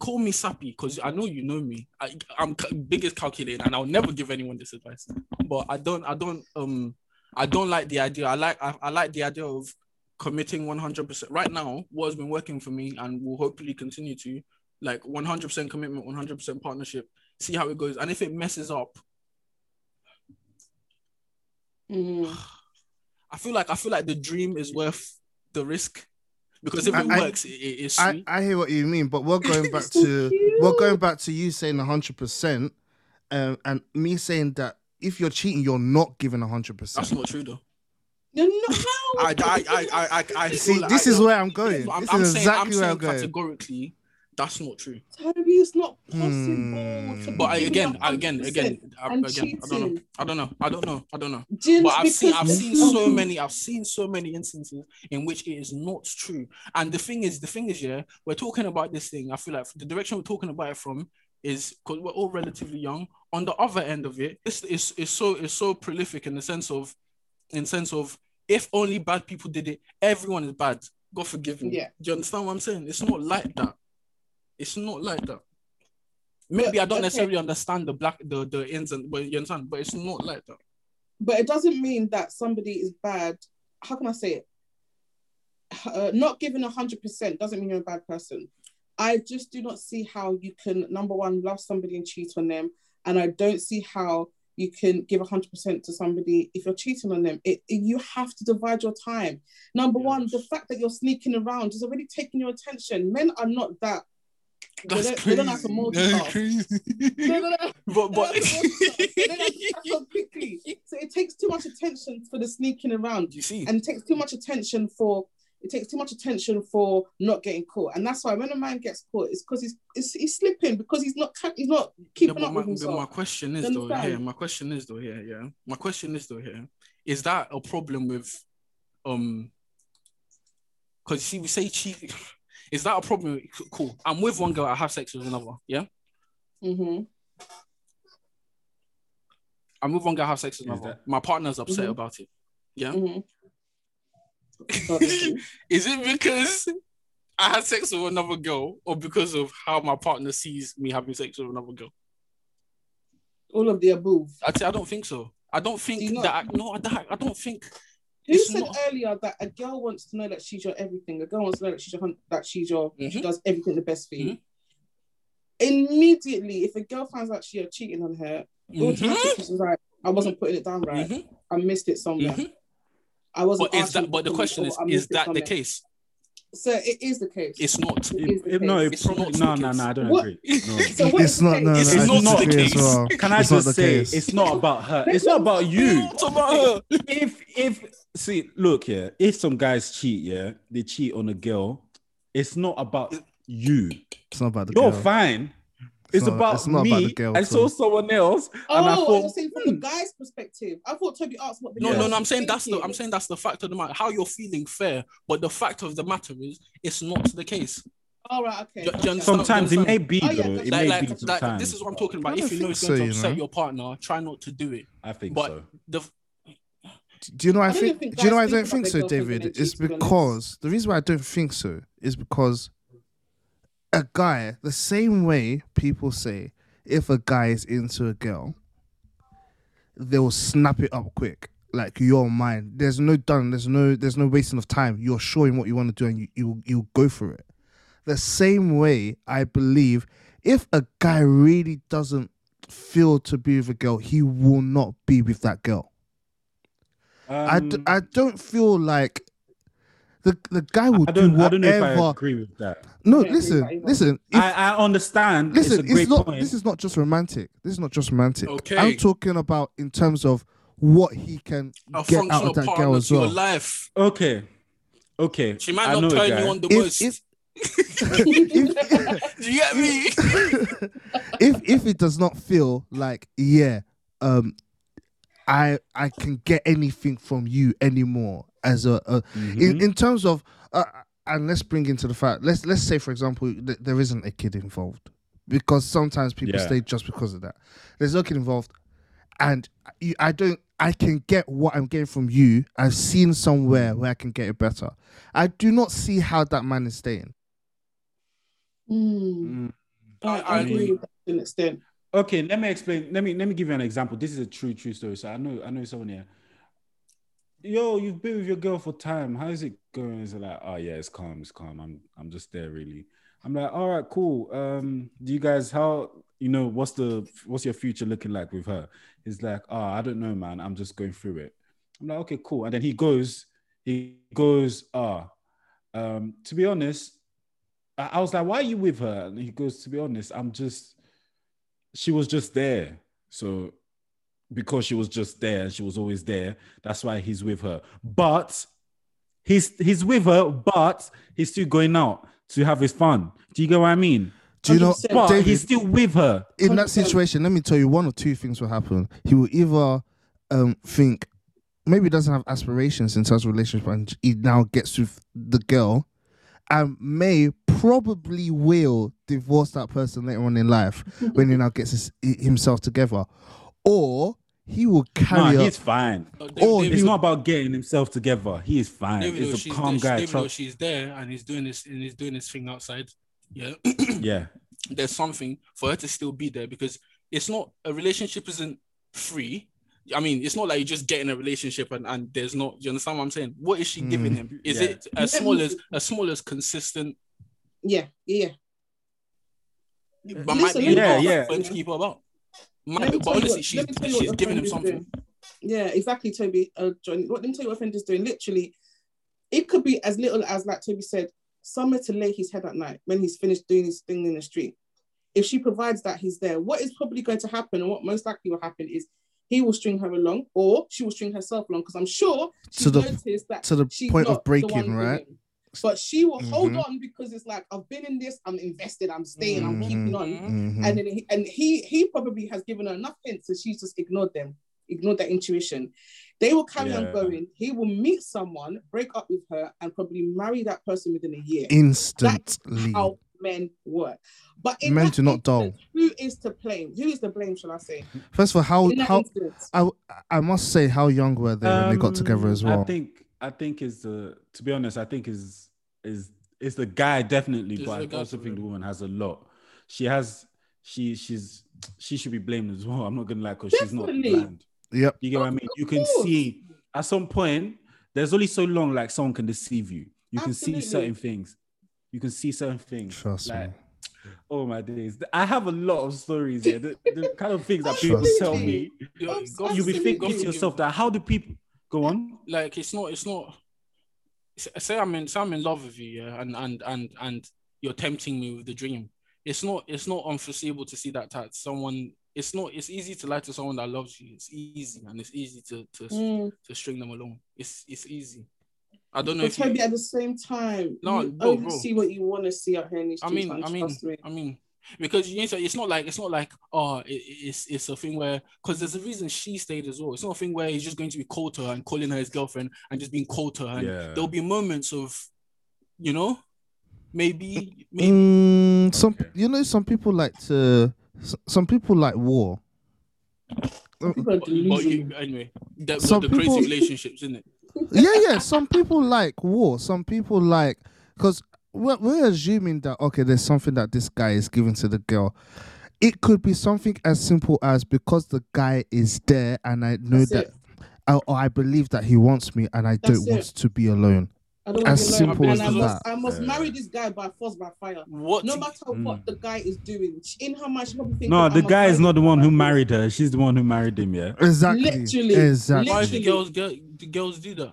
Call me sappy because I know you know me. I, I'm c- biggest calculator, and I'll never give anyone this advice. But I don't, I don't, um, I don't like the idea. I like, I, I like the idea of committing 100. percent Right now, what has been working for me, and will hopefully continue to, like 100 percent commitment, 100 percent partnership. See how it goes, and if it messes up, Mhm. I feel like I feel like the dream is worth the risk because if I- it works, it, it- it's I, sweet. I hear what you mean, but we're going back So to we're going back to you saying hundred percent, um, and me saying that if you're cheating, you're not giving hundred percent. That's not true though. No, no, how? I, I, I, I, I, I See, like this I is don't- where I'm going. I'm, This I'm is saying, I'm exactly where I'm going. categorically, that's not true. Toby, it's not possible. Hmm. But I, again, again, again, I, again, I don't know. I don't know, I don't know, I don't know. But I've seen, I've seen so many, I've seen so many instances in which it is not true. And the thing is, the thing is, yeah, we're talking about this thing. I feel like the direction we're talking about it from is because we're all relatively young. On the other end of it, this is is so is so prolific in the sense of, in sense of, if only bad people did it, everyone is bad. God forgive me. Yeah. Do you understand what I'm saying? It's not like that. It's not like that. Maybe I don't okay. necessarily understand the black the the ins and but you understand, but it's not like that. but it doesn't mean that somebody is bad. How can I say it? Uh, not giving a hundred percent doesn't mean you're a bad person. I just do not see how you can number one love somebody and cheat on them, and I don't see how you can give 100% to somebody if you're cheating on them it, it- you have to divide your time number Yeah. one the fact that you're sneaking around is already taking your attention men are not that That's don't, crazy. they don't have to That's multitask crazy. But but They don't have to multitask. They don't have to catch quickly so it takes too much attention for the sneaking around you see, and it takes too much attention for it takes too much attention for not getting caught and that's why when a man gets caught it's because he's, he's he's slipping because he's not he's not Yeah, keeping but up my, with himself my question is You though understand? here. My question is though here. Yeah. My question is though here. Is that a problem with um? Because see, we say cheat. Is that a problem? Cool. I'm with one girl. I have sex with another. Yeah. hmm I'm with one girl. I have sex with another. that- My partner's upset Mhm. about it. Yeah. hmm is it because I had sex with another girl, or because of how my partner sees me having sex with another girl? all of the above I'd say I don't think so. I don't think Do that. I, no, I, I don't think. Who said not- earlier that a girl wants to know that she's your everything? A girl wants to know that she's your that she's your she Mhm. does everything the best for you. Mhm. Immediately, if a girl finds out you're cheating on her, Mhm. she's like, "I wasn't putting it down right. Mhm. I missed it somewhere. Mhm. I wasn't." But is that? But the question is, Is that the case? So it is the case. It's not. It It- is the it- no, case. it It's probably not no, the no, no. I don't What? agree. No. So It's not. No, no, It's I not the case. well. Can I It's not just say case. it's not about her? It's not about you. It's about her. if if see, look here, if some guys cheat, yeah, they cheat on a girl. It's not about you. It's not about the You're girl. fine. It's, not- about it's not me. about the girl I at saw someone else, Oh, and I thought, I thought, was saying from the hmm, guy's perspective. I thought Toby asked what the No, Yeah. no, no. I'm saying that's the. I'm saying that's the fact of the matter. How you're feeling fair, but the fact of the matter is, it's not the case. All right, okay. Do- do you okay. understand? sometimes it may be Oh, yeah, though. It Like, may like, be like, sometimes. this is what I'm talking about. If you know it's going so, to you upset know. your partner, try not to do it. I think But so. the Do you know? why I I don't think. think do you know? I don't think think so, their girlfriends when David. It's cheat, to be honest. because the reason why I don't think so is because a guy, the same way people say, if a guy is into a girl, they'll snap it up quick. Like you're mine. There's no done. There's no. There's no wasting of time. You're showing what you want to do, and you you you go for it. The same way, I believe, if a guy really doesn't feel to be with a girl, he will not be with that girl. I, d- Um, I don't feel like the the guy will I don't. do I don't know if I whatever. agree with that. No, Yeah, listen, either. listen. If, I, I understand. listen, it's a great not. point. This is not just romantic. This is not just romantic. Okay. I'm talking about in terms of what he can a get out of that girl as to your well. life. okay. Okay. She might I not turn you on the If- if- Do you get me? if if it does not feel like yeah, um, I I can get anything from you anymore as a, a in, Mhm. in terms of uh, and let's bring into the fact let's let's say for example th- there isn't a kid involved because sometimes people Yeah. stay just because of that there's no kid involved and you, i don't i can get what i'm getting from you i've seen somewhere where i can get it better i do not see how that man is staying Mm. Mm. I, I- I I agree agree. with that to an extent. Okay, let me explain. Let me let me give you an example. This is a true true story. So I know I know someone here. Yo, you've been with your girl for time. How is it going? It's like, oh yeah, it's calm, it's calm. I'm I'm just there really. I'm like, all right, cool. Um, do you guys how you know what's the what's your future looking like with her? He's like, oh, I don't know, man. I'm just going through it. I'm like, okay, cool. And then he goes, he goes, ah, um, to be honest, I, I was like, why are you with her? And he goes, to be honest, I'm just she was just there. So because she was just there, she was always there. That's why he's with her. But he's he's with her, but he's still going out to have his fun. Do you get what I mean? do you know But David, he's still with her. in that situation let me tell you one or two things will happen he will either um think maybe he doesn't have aspirations in terms of relationship and he now gets with the girl and may probably will divorce that person later on in life when he now gets his, himself together or he will Nah, carry he's fine. Oh, David- Oh, David- It's not about getting himself together. He is fine. David He's a she's calm there, guy. David Trust- she's there and he's doing this and he's doing this thing outside. Yeah. Yeah. There's something for her to still be there because it's not a relationship isn't free. I mean, it's not like you just get in a relationship and, and there's not you understand what I'm saying? What is she giving Mm. him? Is Yeah. it as small as as small as consistent Yeah, yeah. but might Listen, be let me Yeah, yeah. to keep her about? My, Let me but tell you honestly, what- she's let me tell you what she's giving him something. doing. Yeah, exactly, Toby. Uh, John, what let me tell you what friend is doing. Literally, it could be as little as like Toby said, somewhere to lay his head at night when he's finished doing his thing in the street. If she provides that, he's there. What is probably going to happen, and what most likely will happen, is he will string her along, or she will string herself along. Because I'm sure she's To the- noticed that to the she's point of not the one breaking, right? winning. But she will hold Mhm. on because it's like I've been in this, I'm invested, I'm staying, I'm Mhm. keeping on Mhm. and then he, and he he probably has given her enough hints and she's just ignored them ignored that intuition they will carry Yeah. on going he will meet someone break up with her and probably marry that person within a year Instantly. how men work but in Men do not dull. who is to blame who is to blame shall i say First of all, how how instance I I must say how young were they when they got together Um, as well. I think I think is the to be honest, I think is is is the guy definitely, It's but I also think the woman has a lot. She has she she's she should be blamed as well. I'm not gonna lie, because she's not Definitely. bland. Yep. You get what I mean? You can see at some point there's only so long like someone can deceive you. You can see certain things. You can see certain things. Trust like, me. Oh my days! I have a lot of stories here. The, the kind of things that people Trust tell me. me, Yo, Abs- go- you'll be thinking to yourself that how do people go on? Like it's not it's not say I'm in say I'm in love with you, yeah, and and and and you're tempting me with the dream. It's not it's not unforeseeable to see that that someone it's not it's easy to lie to someone that loves you. It's easy and it's easy to to, Mm. to string them along. It's it's easy. I don't know but if you, Toby, at the same time No, you bro, only bro. see what you want to see out here I mean, I mean, me. I mean, because you need to, it's not like it's not like oh, it, it's it's a thing where because there's a reason she stayed as well. It's not a thing where he's just going to be cold to her and calling her his girlfriend and just being cold to her. And Yeah. there'll be moments of, you know, maybe maybe Mm, some Okay. you know some people like to some people like war. People are but, but you, anyway, the, Some the crazy relationships, isn't it? yeah, yeah. Some people like war. Some people like because we're, we're assuming that okay, there's something that this guy is giving to the girl. It could be something as simple as because the guy is there and I know That's that. I, or I believe that he wants me and I That's don't it. want to be alone. I don't As want simple as and I must, that. I must Yeah. marry this guy by force by fire. What? No matter Mm. what the guy is doing, in her mind, she probably thinking, No, "I the guy is not the one who married her. She's the one who married him. Yeah. Exactly. Literally. Exactly. why do Literally. girls girl, do girls do that?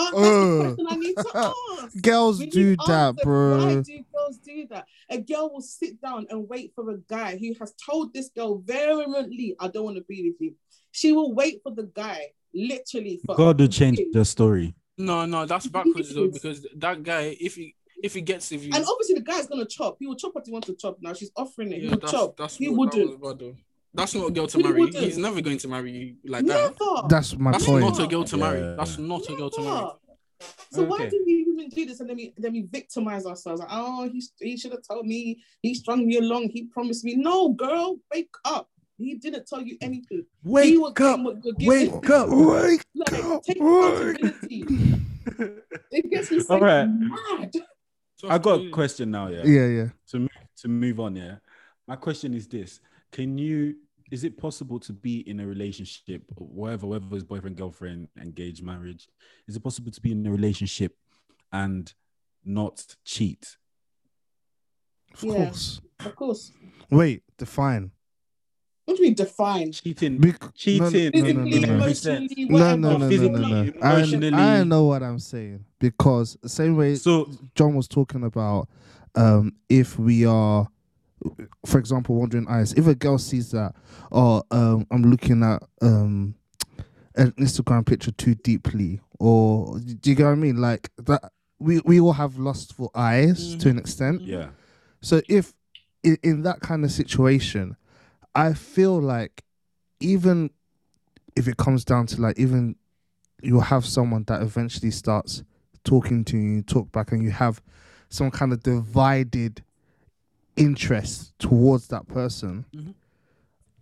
Oh, that's Uh. the question I need to ask. Girls We do that, answers. Why bro. do girls do that? A girl will sit down and wait for a guy who has told this girl vehemently, "I don't want to be with you." She will wait for the guy, literally for God will change the story. No, no, that's backwards though because that guy, if he if he gets with you, And obviously, the guy's gonna chop. He will chop what he wants to chop. Now she's offering it. he yeah, will that's chop. that's he what- wouldn't. Was bad, though. That's not a girl to He marry. wouldn't. He's never going to marry you like that. That's my That's point. not a girl to marry. Yeah. That's not a girl to marry. Never. So why Okay. do we even do this and then we then we victimize ourselves? Like, oh, he he should have told me. He strung me along. He promised me. No, girl, wake up. He didn't tell you anything. he was Wake up! what you're giving. Wake up! Wake Like, up! take Wake accountability. It gets me so All right. mad. So I got a question now. Yeah. Yeah, yeah. To to move on. Yeah. My question is this: Can you? Is it possible to be in a relationship, whatever, whether it's boyfriend, girlfriend, engaged, marriage? Is it possible to be in a relationship and not cheat? Of Yeah. course. Of course. Wait, define. What do you mean define? Cheating, Bec- cheating, no, no, no, Physically, no, in no. every sense. emotionally, No, no, no, no, no, no. emotionally. I, I know what I'm saying because the same way So John was talking about, um, if we are, for example, wandering eyes. If a girl sees that, or um, I'm looking at um, an Instagram picture too deeply, or do you get what I mean? Like that, we we all have lustful eyes to an extent. yeah, So if in, in that kind of situation, I feel like even if it comes down to like even you'll have someone that eventually starts talking to you, talk back, and you have some kind of divided interest towards that person. Mhm.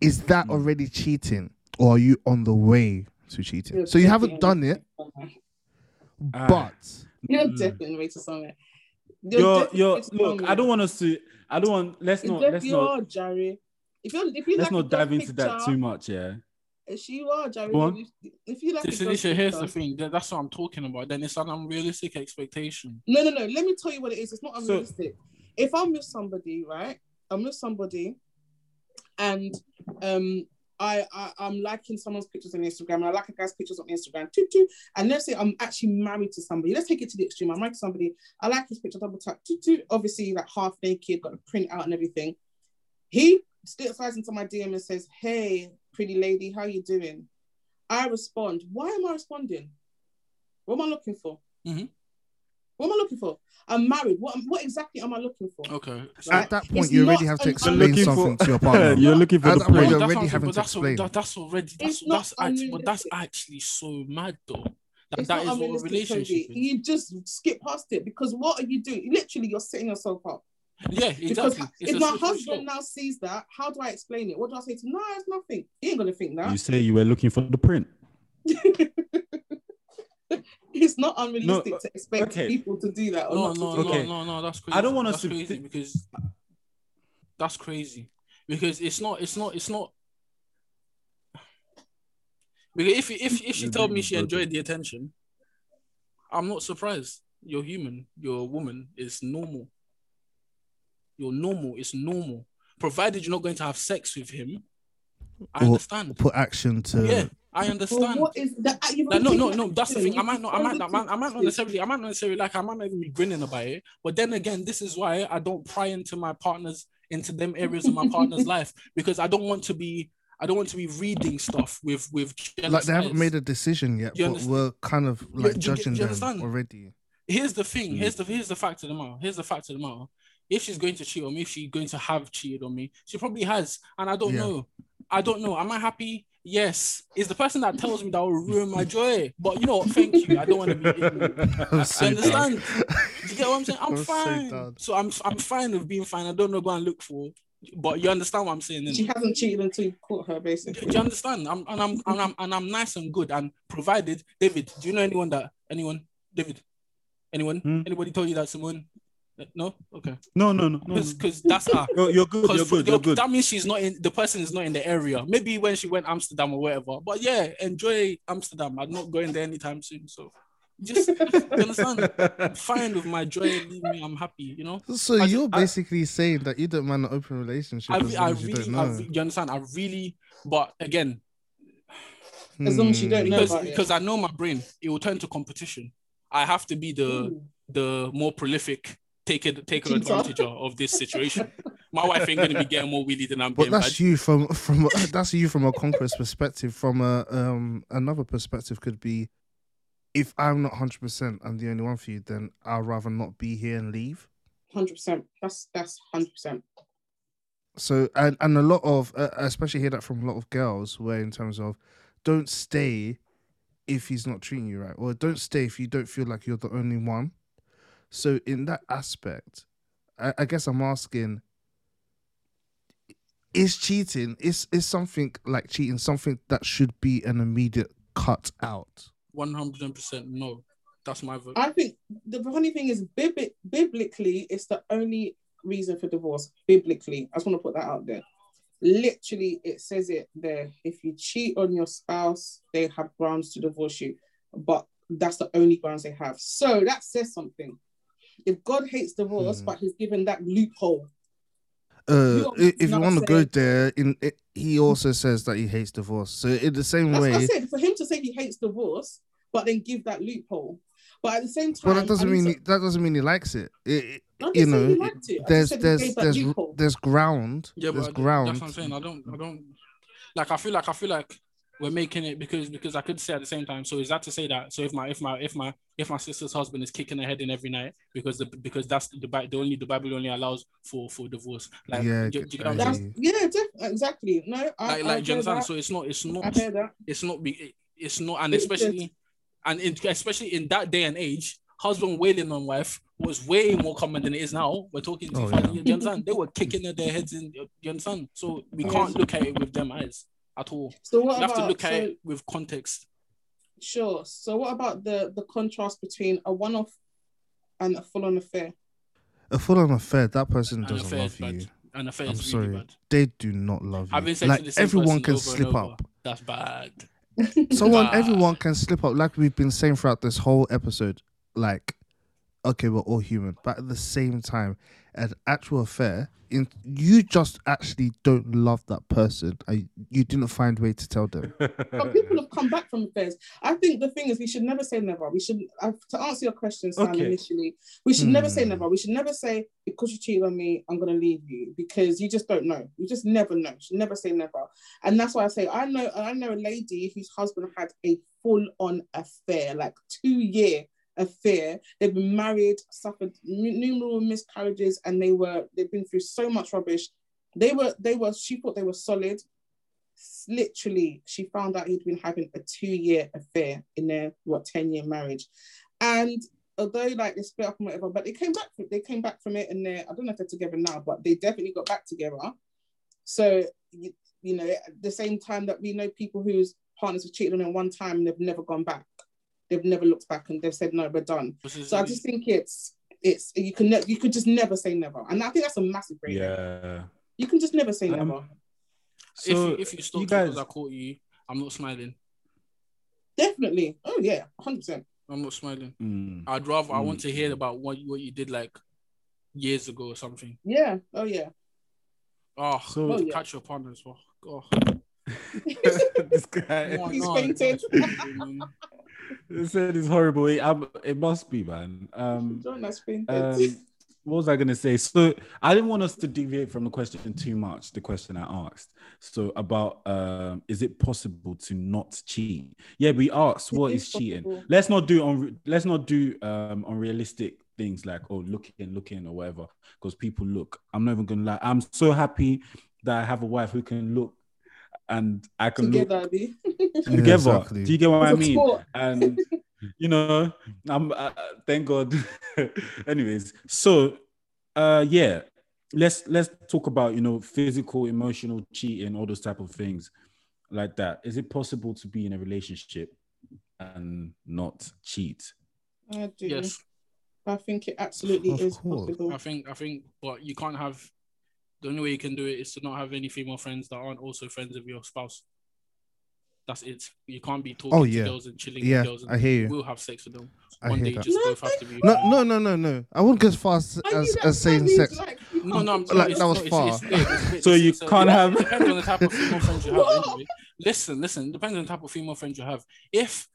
Is that Mm. already cheating, or are you on the way to cheating? You're so you haven't done it, Ah. but You're Mm. definitely on way to somewhere. you're you're on the look. I don't want us to. I don't want. Let's It's not. def- Let's you not. Jerry. If you're, if you Let's like not dive girl into that too much. Yeah. If you are, Jerry. If, if you like a This, girl this, here's the thing. that- That's what I'm talking about. Then it's an unrealistic expectation. No, no, no. Let me tell you what it is. It's not So- unrealistic. If I'm with somebody, right? I'm with somebody, and um, I, I I'm liking someone's pictures on Instagram, I like a guy's pictures on Instagram, toot, toot, and let's say I'm actually married to somebody. Let's take it to the extreme. I'm married to somebody. I like his picture, double tap, toot, toot. Obviously, like half naked, got the print out and everything. He slides into my DM and says, "Hey, pretty lady, how you doing?" I respond. Why am I responding? What am I looking for? Mhm. What am I looking for? I'm married. What what exactly am I looking for? Okay. Right. At that point, It's you already have to explain looking for- something to your partner. You're looking for At the point, print. you're already what having to but that's, explain. that, that's already that's that's actually but that's actually so mad though. That, It's that what a relationship You just skip past it because what are you doing? Literally, you're setting yourself up. Yeah, Because exactly. It's if my husband slope. now sees that, how do I explain it? What do I say to him? No, it's nothing. He ain't gonna think that. You say you were looking for the print. it's not unrealistic No, to expect okay. people to do that. Or No, not no, to do no, Okay. no, no, that's crazy. I don't want us That's to crazy thi- because that's crazy because it's not, it's not, it's not. Because if if if she told me she enjoyed the attention, I'm not surprised. You're human. You're a woman. It's normal. You're normal. It's normal. Provided you're not going to have sex with him, I Or understand. Put action to. Yeah, I Well, understand. what is that? You've Like, no, no, no. That's the thing. I might not, I might, not, I might, I might not necessarily, I might not necessarily like, I might not even be grinning about it. But then again, this is why I don't pry into my partner's, into them areas of my partner's life because I don't want to be, I don't want to be reading stuff with with. jealous Like they haven't eyes. made a decision yet, You but understand? we're kind of like you- judging do you them already. Here's the thing. Mm. Here's the here's the fact of the matter. Here's the fact of the matter. If she's going to cheat on me, if she's going to have cheated on me, she probably has, and I don't Yeah. know. I don't know. Am I happy? Yes. Is the person that tells me that will ruin my joy. But you know what? Thank you. I don't want to be. I'm I understand. Do you get what I'm saying? I'm I'm so fine. done. So, I'm I'm fine with being fine. I don't know what I look for, but you understand what I'm saying. She hasn't cheated until you caught her, basically. do you understand? I'm and I'm and I'm and I'm nice and good. And provided David, do you know anyone that anyone David, anyone Hmm? anybody told you that someone? No, okay, No, no, no, no. no. because that's her. You're, you're good. You're good. You're good. that means she's not in. The person is not in the area. Maybe when she went Amsterdam or whatever. But yeah, enjoy Amsterdam. I'm not going there anytime soon. So just you understand. I'm fine with my joy. Leave me. I'm happy. You know. So I- you're I- basically saying that you don't mind an open relationship I, as long I as you really, don't know. re- you understand? I really, but again, As long as you don't Hmm. know because it. because I know my brain, it will turn to competition. I have to be the Ooh. the more prolific taker taker Cheater. advantage of, of this situation. My wife ain't gonna be getting more wheelie than I'm But getting. that's bad. you from from that's you from a conquest perspective. From a um another perspective could be, if I'm not hundred percent, I'm the only one for you. Then I'd rather not be here and leave. Hundred percent. That's that's hundred percent. So and and a lot of uh, especially hear that from a lot of girls, where in terms of, don't stay, if he's not treating you right, or don't stay if you don't feel like you're the only one. So in that aspect, I, I guess I'm asking. Is cheating is is something like cheating something that should be an immediate cut out? One hundred percent no. That's my vote. I think the funny thing is, bibli- biblically, it's the only reason for divorce. Biblically, I just want to put that out there. Literally, it says it there. If you cheat on your spouse, they have grounds to divorce you, but that's the only grounds they have. So that says something. If God hates divorce, Hmm. but He's given that loophole, Uh, You if you want to go there, in it, he also says that he hates divorce. So in the same that's what I way, said. For him to say he hates divorce, but then give that loophole, but at the same time, well, that doesn't I need mean he, that doesn't mean he likes it. It- it- you know, he it- liked it. I there's there's there's loophole. there's ground. Yeah, there's but ground. that's what I'm saying. I don't, I don't like. I feel like I feel like we're making it because because I could say at the same time. So is that to say that? So if my if my if my if my sister's husband is kicking her head in every night because the because that's the Bi- the only the Bible only allows for for divorce. Like Yeah, do, do you get what I'm I That's yeah, def- exactly. No, I, Like I like do hear you understand? that. So it's not it's I not hear that. it's not be it's not and especially and in, especially in that day and age husband wailing on wife was way more common than it is now we're talking to Oh, five yeah. you understand they were kicking their heads in you understand so we can't look at it with them eyes at all So what you have to look at so, it with context sure? So what about the the contrast between a one-off and a full-on affair? A full on affair, that person an doesn't affair is love bad you. an affair I'm is sorry. really bad They do not love you. having sex like with the same everyone can over slip over, up. that's bad Someone, Bad. everyone can slip up. Like we've been saying throughout this whole episode. Like okay, we're all human, but at the same time, an actual affair, in you just actually don't love that person, and you didn't find a way to tell them. But people have come back from affairs. I think the thing is, we should never say never. We should, uh, to answer your question, Sam, Okay. initially, we should never say Hmm. never. We should never say, because you cheated on me, I'm going to leave you, because you just don't know. You just never know. You should never say never. And that's why I say, I know, I know a lady whose husband had a full on affair, like two year affair. They've been married, suffered numerous miscarriages, and they were, they've been through so much rubbish. They were, they were, she thought they were solid literally she found out he'd been having a two-year affair in their what 10-year marriage and although like they split up and whatever but they came back from they came back from it and they're i don't know if they're together now but they definitely got back together so you, you know at the same time that we know people whose partners have cheated on them one time and they've never gone back they've never looked back and they've said no we're done so i just think it's it's you can ne- you could just never say never and i think that's a massive break Yeah. you can just never say Um, never So if you, if you stop you because guys, I caught you, I'm not smiling. definitely oh yeah 100% I'm not smiling. Mm. I'd rather I want Mm. to hear about what you- what you did like years ago or something. yeah oh yeah Oh, So- Oh, yeah. catch your partners. Oh, God. this guy Why He's not? fainted. They said it's horrible. It, it must be, man. Um, John has fainted. um, what was I going to say? So I didn't want us to deviate from the question too much. The question I asked. So about um, is it possible to not cheat? Yeah, we asked what is is cheating. possible. Let's not do on. Let's not do um unrealistic things like oh looking, looking or whatever. Because people look. I'm not even gonna lie. I'm so happy that I have a wife who can look, and I can look Together, Abby. Yeah, together. exactly. Do you get what I It's a mean? sport. And you know, I'm uh, thank God. Anyways, so uh yeah, let's let's talk about you know physical, emotional cheating, all those type of things like that. Is it possible to be in a relationship and not cheat? I do. yes, I think it absolutely Of is course. possible. I think I think, but you can't have. The only way you can do it is to not have any female friends that aren't also friends of your spouse. That's it. You can't be talking Oh, to girls and chilling Yeah, with girls. And I hear you. We'll have sex with them. I One hear day you that. just No, both have to be. No, no, no, no, no. I wouldn't go as far as, as, as saying sex. like- No, no, I'm Like, that was not- far. It's, it's, it's, it's, So you it's- can't have- Depends on the type of female friends you have. Anyway, listen, listen. Depends on the type of female friends you have. If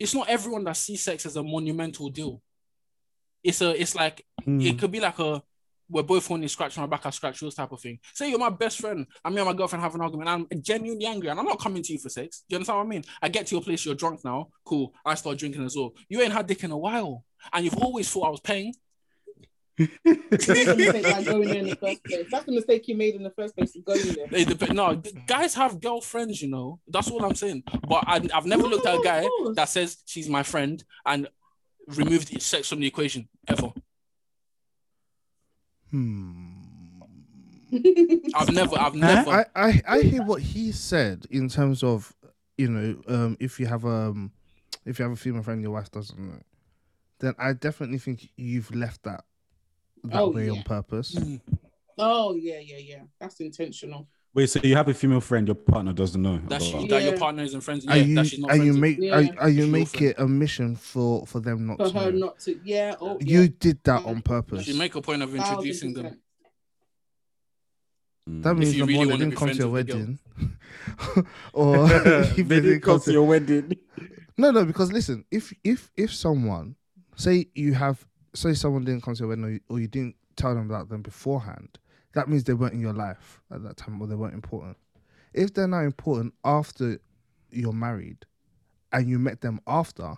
it's not everyone that sees sex as a monumental deal, it's a. It's like Hmm. it could be like a. We're both on scratch my back, I scratch yours type of thing. Say you're my best friend, and me and my girlfriend have an argument. I'm genuinely angry, and I'm not coming to you for sex. Do you understand what I mean? I get to your place, you're drunk now. Cool. I start drinking as well. You ain't had dick in a while, and you've always thought I was paying. That's the mistake by going there in the first place. That's the mistake you made in the first place going there. Dep- no, guys have girlfriends, you know. That's all I'm saying. But I, I've never looked at a guy that says she's my friend and removed sex from the equation ever. Hmm. I've never, I've never. I, I I hear what he said in terms of you know um if you have um if you have a female friend your wife doesn't know, then I definitely think you've left that that Oh, way yeah. on purpose. Mm. oh yeah, yeah, yeah. That's intentional. Wait, so you have a female friend, your partner doesn't know. that, she, about- that your Yeah. partner isn't friends. Yeah, and you that she's not and you friends. make Yeah. and, and you She's make it a mission for for them not For to her know. not to, yeah. Oh, You yeah. did that on purpose. You make a point of introducing them. That means you number really one, they didn't come to your wedding, or if they didn't come to your wedding. No, no, because listen, if if if someone say you have say someone didn't come to your wedding or you, or you didn't tell them about them beforehand, that means they weren't in your life at that time or they weren't important. If they're now important after you're married and you met them after,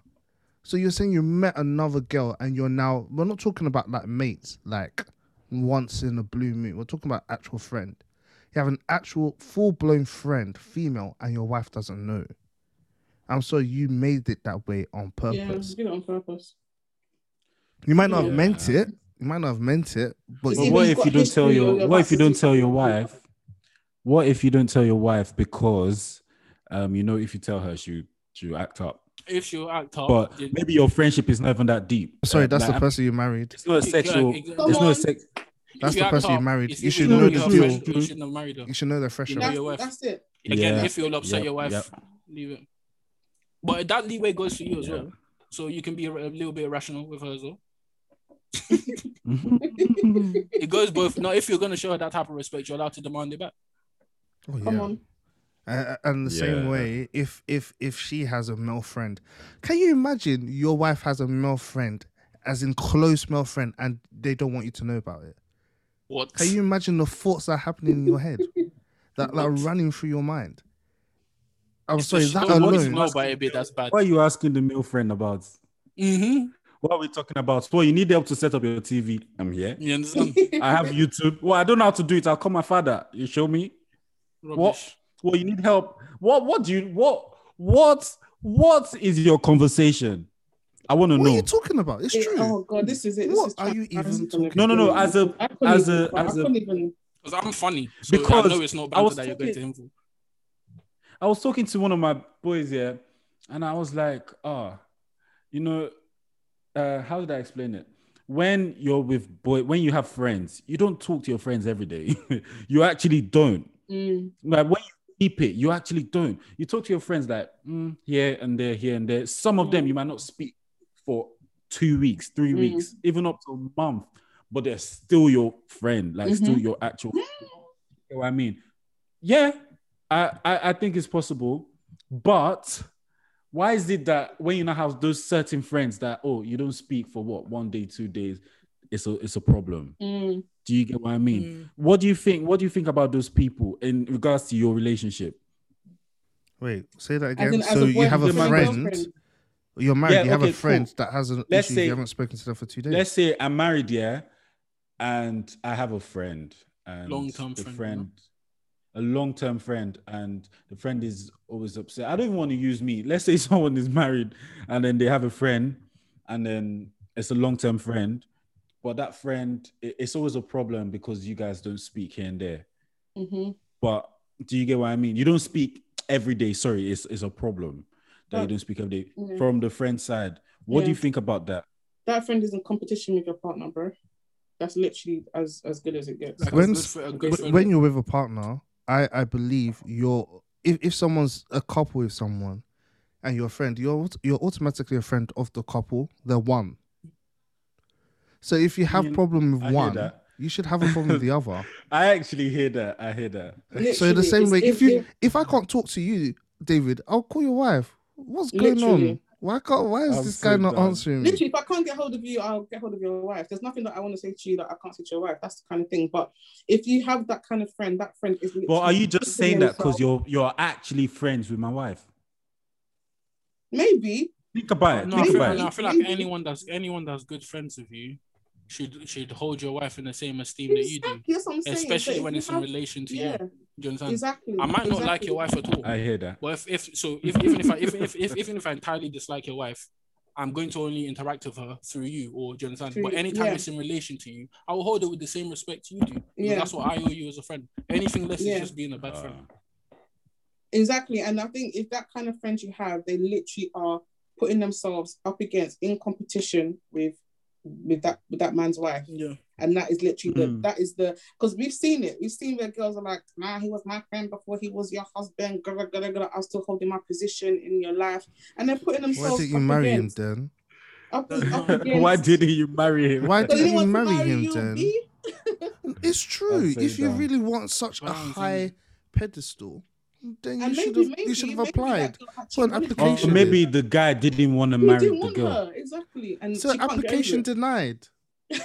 so you're saying you met another girl and you're now we're not talking about like mates, like once in a blue moon. We're talking about actual friend. You have an actual full blown friend, female, and your wife doesn't know. I'm sorry you made it that way on purpose. Yeah, did it on purpose. You might not have meant it. You might not have meant it, but But what if you don't tell history or your what if you don't tell your wife? What if you don't tell your wife because um you know if you tell her she she'll act up. If you act up, But then- maybe your friendship is not even that deep. sorry, that's the person you married. It's not a sexual. ex- It's not a sex. That's the act person you married. You should know your the deal. or You shouldn't have married her. You should know the threshold. know That's, your wife. that's it. Again, Yeah. if you'll upset Yep, your wife, yep. leave it. But that leeway goes for you as Yeah. well. So you can be a, a little bit irrational with her as well. It goes both. Now, if you're gonna show her that type of respect, you're allowed to demand it back. Oh, Come on. Uh, and the same way, if if if she has a male friend, can you imagine your wife has a male friend, as in close male friend, and they don't want you to know about it? What? Can you imagine the thoughts that are happening in your head, that, that are running through your mind? I'm So sorry, she that don't alone. Know about it, that's bad. What are you asking the male friend about? Mm-hmm. What are we talking about? Well, you need help to set up your TV. I'm here. You understand? I have YouTube. Well, I don't know how to do it. I'll call my father. You show me. Rubbish. What? Well, you need help. What? What do you? What? What? What is your conversation? I want to know. What are you talking about? It's It- true. oh god, this is it. This What is are you even talking No, no, no, as a- I couldn't as even- a- I as a- Because I'm funny. So Because I know it's not I banter was you're going to talking- him. I was talking to one of my boys here, and I was like, "Ah, you know, uh, how did I explain it? When you're with boy, when you have friends, you don't talk to your friends every day. you actually don't. Mm, Like when you keep it, you actually don't. You talk to your friends like mm, here and there, here and there. Some of them Mm. you might not speak for two weeks, three Mm. weeks, even up to a month, but they're still your friend, like still Mhm. your actual. You know what I mean? Yeah, I, I I think it's possible, but why is it that when you now have those certain friends that oh you don't speak for what one day, two days, it's a it's a problem. mm. Do you get what I mean? Mm. What do you think? What do you think about those people in regards to your relationship? Wait, say that again. in- so you have a and friend. You're married. Yeah, you have okay, a friend cool. that has an Let's issue. say- you haven't spoken to them for two days. Let's say I'm married, yeah, and I have a friend, and Long-term the friend, friend, a long-term friend, and the friend is always upset. I don't even want to use me. Let's say someone is married, and then they have a friend, and then it's a long-term friend, but that friend, it's always a problem because you guys don't speak here and there. Mhm. But do you get what I mean? You don't speak every day. Sorry, it's it's a problem that you don't speak every day. Yeah. From the friend side, what do you think about that? That friend is in competition with your partner, bro. That's literally as as good as it gets. Like When- good fri- good when you're with a partner, I I believe you're if, if someone's a couple with someone and you're a friend, you're you're automatically a friend of the couple. They're one. So if you have mean, problem with hear one, you should have a problem with the other. I actually hear that. I hear that. so the same way, if you if- if I can't talk to you, David, I'll call your wife. What's going on? Literally. Why can't? Why is I'm this so guy not done. answering me? Literally, if I can't get hold of you, I'll get hold of your wife. There's nothing that I want to say to you that I can't say to your wife. That's the kind of thing. But if you have that kind of friend, that friend is. But are you just saying that because you're you're actually friends with my wife? maybe? Think about it. No, I Think feel, about no, I feel like Maybe. anyone that's anyone that's good friends with you should should hold your wife in the same esteem that you do, Exactly, that's what I'm saying. especially But when if it's you in have- relation to Yeah, you. Do you understand? exactly. I might not like your wife at all. I hear that. But if, if so, if even if I if, if, if even if I entirely dislike your wife, I'm going to only interact with her through you, or do you understand? Through but anytime yeah. it's in relation to you, I will hold it with the same respect you do. Yeah. That's what I owe you as a friend. Anything less Yeah. is just being a bad friend. Uh, Exactly. And I think if that kind of friend you have, they literally are putting themselves up against in competition with with that with that man's wife. Yeah. And that is literally the Mm. that is the because we've seen it. We've seen where girls are like, nah, he was my friend before he was your husband. Gah, I'm still holding my position in your life. And they're putting themselves. Why themselves did you up marry him against, then? Up, up against, Why didn't you marry him? Why didn't you marry marry him you, then? It's true. If you that. really want such a high pedestal, then you should have you should have applied. that girl for an wanted to Or application. marry maybe the guy didn't want to. He marry didn't the want girl. her. Exactly. And So she can't get over application denied.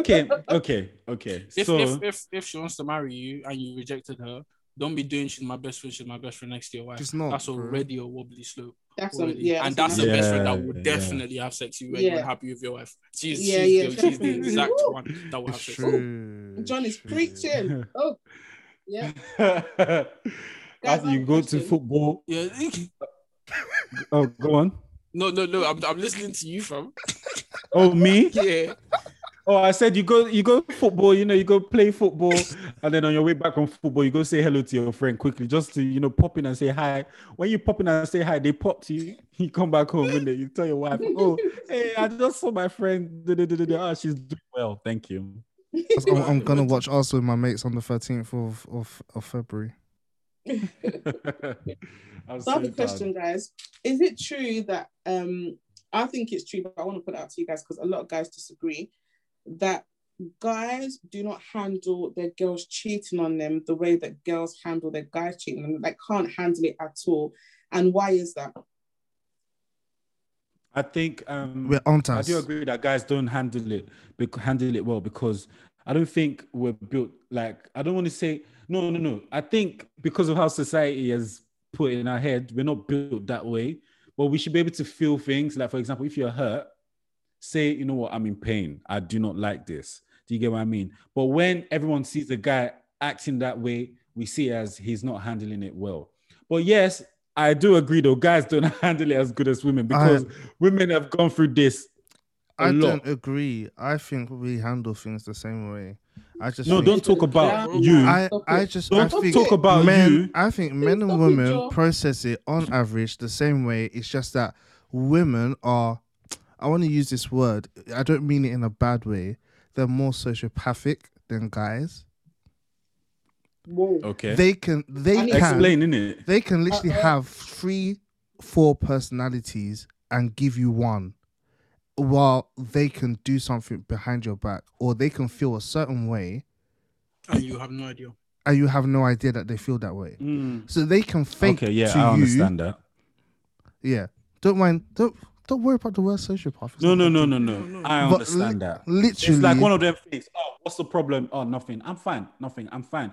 Okay, okay, okay. If, so if if if she wants to marry you and you rejected her, don't be doing she's my best friend, she's my best friend next to your wife. She's not. That's bro. already a wobbly slope. That's a, yeah. and that's the another- best friend that Yeah, will yeah. definitely have sex with you when Yeah. you're happy with your wife. She's, Yeah, she's, yeah, the, she's the exact Woo! one that will have sex. true. John is preaching. Oh, yeah. As you have a go to football. Yeah. Oh, go on. No, no, no. I'm, I'm listening to you, fam. Oh, me? Yeah. Oh, I said you go, you go football. You know, you go play football, and then on your way back from football, you go say hello to your friend quickly, just to you know pop in and say hi. When you pop in and say hi, they pop to you. You come back home and they you tell your wife, "Oh, hey, I just saw my friend. Ah, she's doing well, thank you." I'm, I'm gonna watch Arsenal with my mates on the 13th of of, of February. I'm So I have a question, guys. Is it true that um I think it's true, but I want to put it out to you guys because a lot of guys disagree that guys do not handle their girls cheating on them the way that girls handle their guys cheating on them. They can't handle it at all. And why is that? I think um, We're on I do agree that guys don't handle it bec- handle it well because I don't think we're built like I don't want to say no no no. I think because of how society has put it in our head, we're not built that way. But we should be able to feel things. Like for example, if you're hurt, say you know what I'm in pain. I do not like this. Do you get what I mean? But when everyone sees a guy acting that way, we see it as he's not handling it well. But yes, I do agree though. Guys don't handle it as good as women because women have gone through this I lot. don't agree. I think we handle things the same way. I just No, don't talk about Yeah. you. I, I just Don't I think talk about men, you. I think men and women process it on average the same way. It's just that women are. I want to use this word. I don't mean it in a bad way. They're more sociopathic than guys. Whoa. okay. They can. They I need- can. Explain, innit? They can literally Uh-uh. have three, four personalities and give you one, while they can do something behind your back, or they can feel a certain way, And you have no idea. and you have no idea that they feel that way. Mm. So they can fake Okay, yeah, to I you. understand that. Yeah, don't mind. Don't don't worry about the word sociopath. It's No, no, no, no, No, no. no. I understand li- that. Literally, It's like one of them things. Oh, what's the problem? Oh, nothing. I'm fine. Nothing. I'm fine.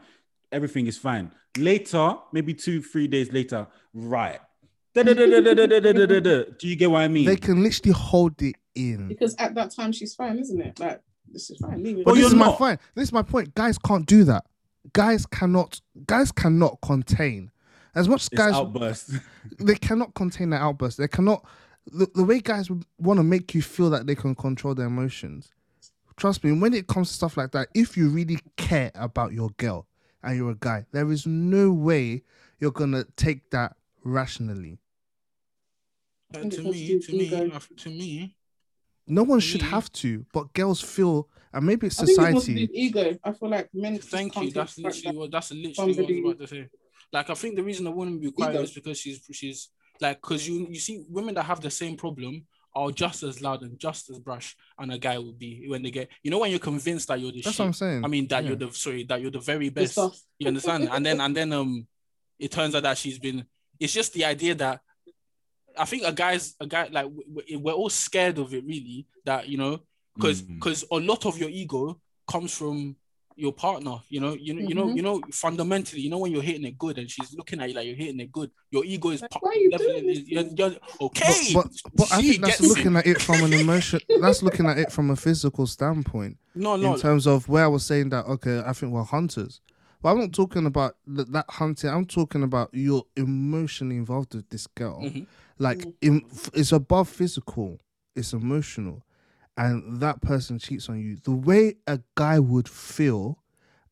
Everything is fine. Later, maybe two, three days later, right. Do you get what I mean? They can literally hold it in. Because at that time she's fine, isn't it? Like this is fine. Leave it. But oh, this you're is not. my fine. This is my point. Guys can't do that. Guys cannot. Guys cannot contain. As much as it's guys outburst, they cannot contain that outburst. They cannot. The, the way guys want to make you feel that they can control their emotions. Trust me, when it comes to stuff like that, if you really care about your girl and you're a guy, there is no way you're gonna take that rationally. Uh, to me, to do to with me, ego. to me, No one should Mm. have to, but girls feel, and maybe it's I think it's more to do society. with ego. I feel like men. thank you. That's take the fact literally what. That's literally what I was about to say. Like, I think the reason a woman be quiet Ego. is because she's she's like, because you you see women that have the same problem are just as loud and just as brash, and a guy would be when they get, you know, when you're convinced that you're the That's shit. what I'm saying. I mean that Yeah. you're the sorry that you're the very best. stuff. You understand? And then and then um, it turns out that she's been. It's just the idea that I think a guy's a guy like we- we- we're all scared of it really. That you know because because a lot of your ego comes from your partner. You know you know you know you know fundamentally you know when you're hitting it good and she's looking at you like you're hitting it good. Your ego is Like, why are you leveling doing it- this? you're- you're- okay. But, but I She think that's gets looking at it from an emotion. That's looking at it from a physical standpoint. no no in terms of where I was saying that okay, I think we're hunters. But I'm not talking about th- that hunting. I'm talking about you're emotionally involved with this girl. Mhm. Like Mm. in, it's above physical. It's emotional, and that person cheats on you. The way a guy would feel,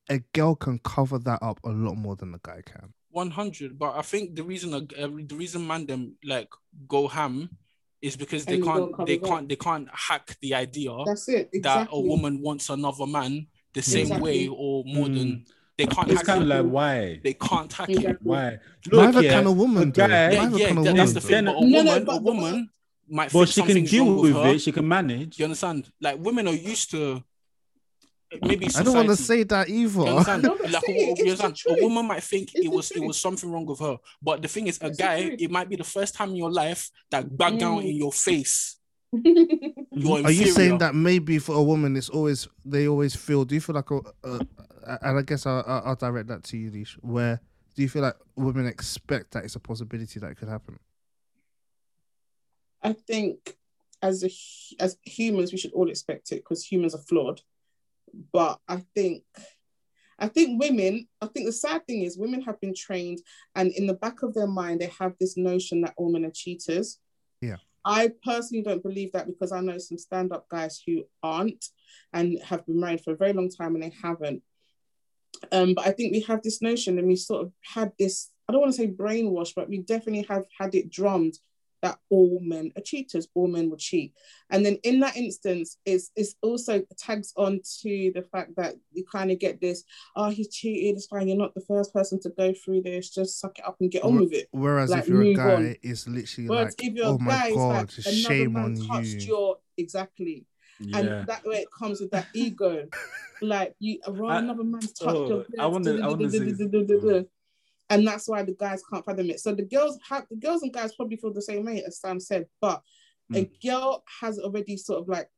a girl can cover that up a lot more than a guy can. One hundred, but I think the reason uh, the reason man them like go ham is because they And can't they that. can't they can't hack the idea That's it. that a woman wants another man the same Exactly. way or more than Mm. They can't It's kind of like why? they can't hack it. Exactly. Why? Neither yeah, can a woman. a though. guy- Yeah, Neither yeah, can a that- woman. that's the thing. But a No, no, woman, but- a woman might But she can deal wrong with it. She can manage. You understand? Like women are used to maybe I don't want to say that either. You understand? No, like, say a, it, you it's the understand? a woman might think It's it was it was something wrong with her, but the thing is, a It's guy, it might be the first time in your life that back down Mm. in your face. You're Are you saying that maybe for a woman, it's always they always feel? Do you feel like a? Uh, and I guess I'll, I'll direct that to you, Leash. Where do you feel like women expect that it's a possibility that it could happen? I think as a as humans, we should all expect it because humans are flawed. But I think, I think women. I think the sad thing is women have been trained, and in the back of their mind, they have this notion that all men are cheaters. Yeah. I personally don't believe that because I know some stand-up guys who aren't and have been married for a very long time and they haven't. Um, but I think we have this notion and we sort of had this, I don't want to say brainwash, but we definitely have had it drummed that all men are cheaters, all men will cheat. And then in that instance, it's, it's also tags on to the fact that you kind of get this, oh, he cheated, it's fine, you're not the first person to go through this, just suck it up and get on with it. Whereas Like, if you're a guy, on. it's literally But like, if you're oh a my god, like another shame on touched you. your exactly. Yeah. and that way it comes with that ego, like you around I- another man's touch oh, I wanna and that's why the guys can't fathom it. So the girls have the girls and guys probably feel the same way as Sam said, but a Mm. girl has already sort of like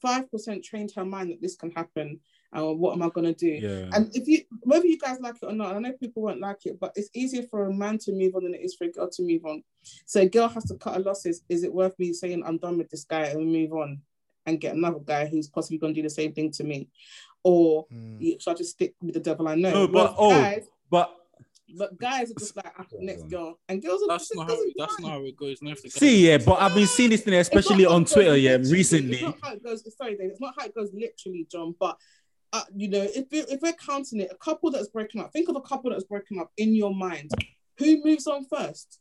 five percent trained her mind that this can happen. And what am I gonna do? Yeah. And if you, whether you guys like it or not, I know people won't like it, but it's easier for a man to move on than it is for a girl to move on. So a girl has to cut her losses. Is it worth me saying I'm done with this guy and move on and get another guy who's possibly going to do the same thing to me, or Mm. you- should I just stick with the devil I know? No, but- Whereas oh, guys, but but guys are just like after the next girl, and girls are That's it not how doesn't that's not how it goes. No, the see, yeah, but I've been seeing this thing, especially on it goes Twitter, yeah, recently. It's not how it goes. Sorry, Dave. It's not how it goes literally, John. But uh, you know, if we if we're counting it, a couple that's broken up. Think of a couple that's broken up in your mind. Who moves on first?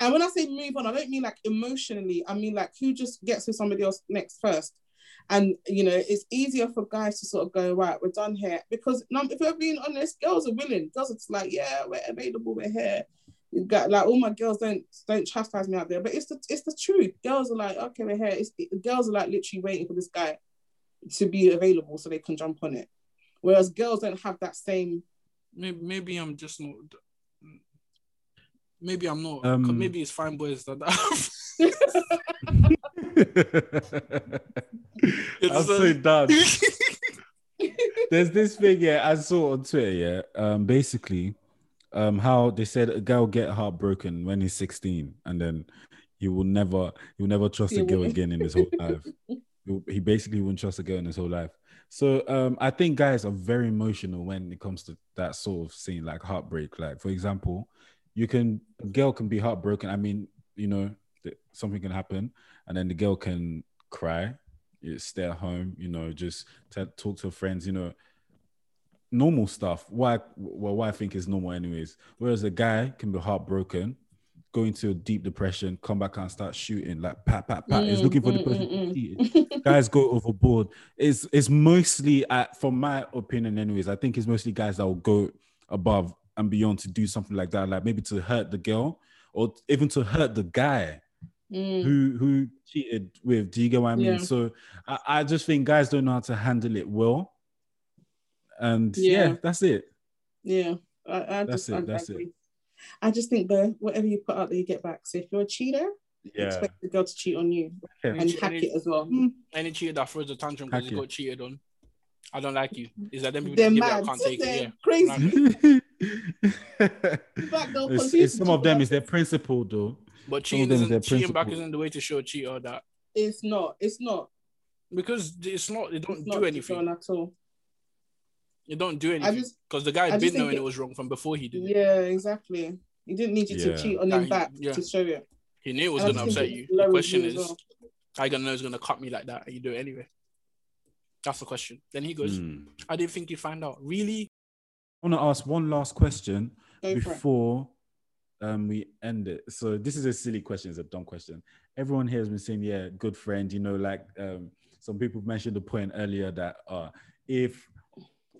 And when I say move on, I don't mean like emotionally. I mean like who just gets with somebody else next first. And you know, it's easier for guys to sort of go right. We're done here because if we're being honest, girls are willing. Girls are just like, yeah, we're available. We're here. You got like all my girls don't don't chastise me out there, but it's the it's the truth. Girls are like, okay, we're here. It's, girls are like literally waiting for this guy to be available so they can jump on it. Whereas girls don't have that same. maybe maybe I'm just not. Maybe I'm not. Um, maybe it's fine boys that. I'm so done. There's this thing, yeah, I saw on Twitter, yeah. Um, basically, um, how they said a guy will get heartbroken when he's 16, and then he will never, he will never trust a girl again in his whole life. He- He basically won't trust a girl in his whole life. So, um, I think guys are very emotional when it comes to that sort of scene, like heartbreak. Like, for example, you can a girl can be heartbroken. I mean, you know, th- something can happen, and then the girl can cry, stay at home, you know, just t- talk to her friends, you know, normal stuff. Why, well, what I think is normal, anyways. Whereas a guy can be heartbroken, go into a deep depression, come back and start shooting like pat, pat, pat. He's Mm, looking for the mm, person mm, to. Guys go overboard. It's it's mostly, uh, from my opinion, anyways. I think it's mostly guys that will go above and beyond to do something like that, like maybe to hurt the girl or even to hurt the guy Mm. who who cheated with. Do you get what I mean? Yeah. So I, I just think guys don't know how to handle it well. And yeah, Yeah. that's it. Yeah, I, I That's just it, I, that's I it. I just think the whatever you put out there, you get back. So if you're a cheater, expect the girl to cheat on you Yeah. and hack it as well. Any cheater that throws a tantrum because Hack he got cheated on. I don't like you. Is that them people They're that give it, I mad. can't take it? Yeah. crazy. it's, though, it's confused some of them is their principle though. But cheating them is isn't their cheating back isn't the way to show a cheater that It's not. It's not. because it's not. They don't It's do not anything. at all. You don't do anything because the guy I had been knowing it- it was wrong from before he did it. yeah, exactly. He didn't need you Yeah. to cheat on Yeah, him he- back yeah. to show it. He knew it was gonna upset you. The question is, as well. how you gonna know it's gonna cut me like that and you do it anyway? That's the question. Then he goes, Hmm. I didn't think you'd find out. Really? I want to ask one last question Go before um, we end it. So this is a silly question, it's a dumb question. Everyone here has been saying, yeah, good friend. You know, like um, some people mentioned the point earlier that uh, if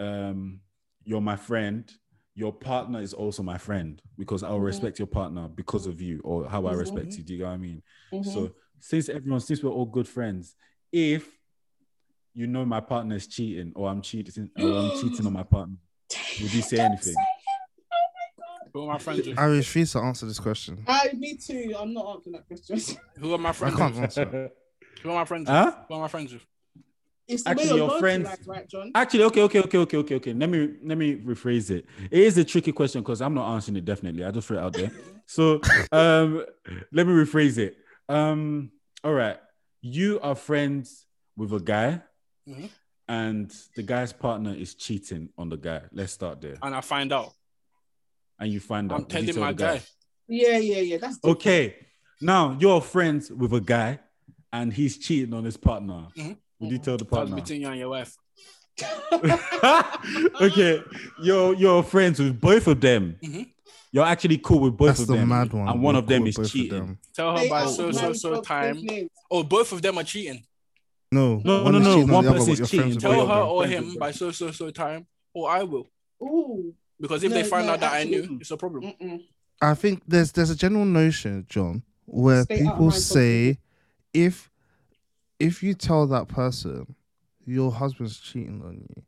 um, you're my friend, your partner is also my friend because I'll Mhm. respect your partner because of you or how I Mhm. respect you. Do you know what I mean? Mhm. So since everyone, since we're all good friends, if you know my partner is cheating or I'm cheating or I'm cheating on my partner, would you say anything? Who are my friends with? I refuse to answer this question. I, me too. I'm not answering that question. Who are my I friends can't with? answer. it. Who are my friends with? Huh? Who am I friends with? It's the Actually, way you're your going friends- to right, John? Actually, okay, okay, okay, okay, okay, okay. Let me let me rephrase it. It is a tricky question because I'm not answering it definitely. I just threw it out there. So um let me rephrase it. Um, all right. You are friends with a guy, Mhm. And the guy's partner is cheating on the guy. Let's start there. And I find out. And you find out. I'm telling my the guy. Yeah, yeah, yeah. That's different. Okay. Now you're friends with a guy and he's cheating on his partner. Mhm. Would you tell the partner? That's partner? between you and your wife. okay, you're you're friends with both of them. Mhm. You're actually cool with both That's of the them, mad one. and one We're of them is with both of cheating. them. Tell her They by so so so time. those. Oh, both of them are cheating. No, No, one no, no, cheating on one the person is cheating. Tell Tell her or him by so so so time, or I will. Ooh. Because if No, they find no, out that I knew, it's a problem. Mm-mm. I think there's there's a general notion, John, where Stay people my say if if you tell that person your husband's cheating on you,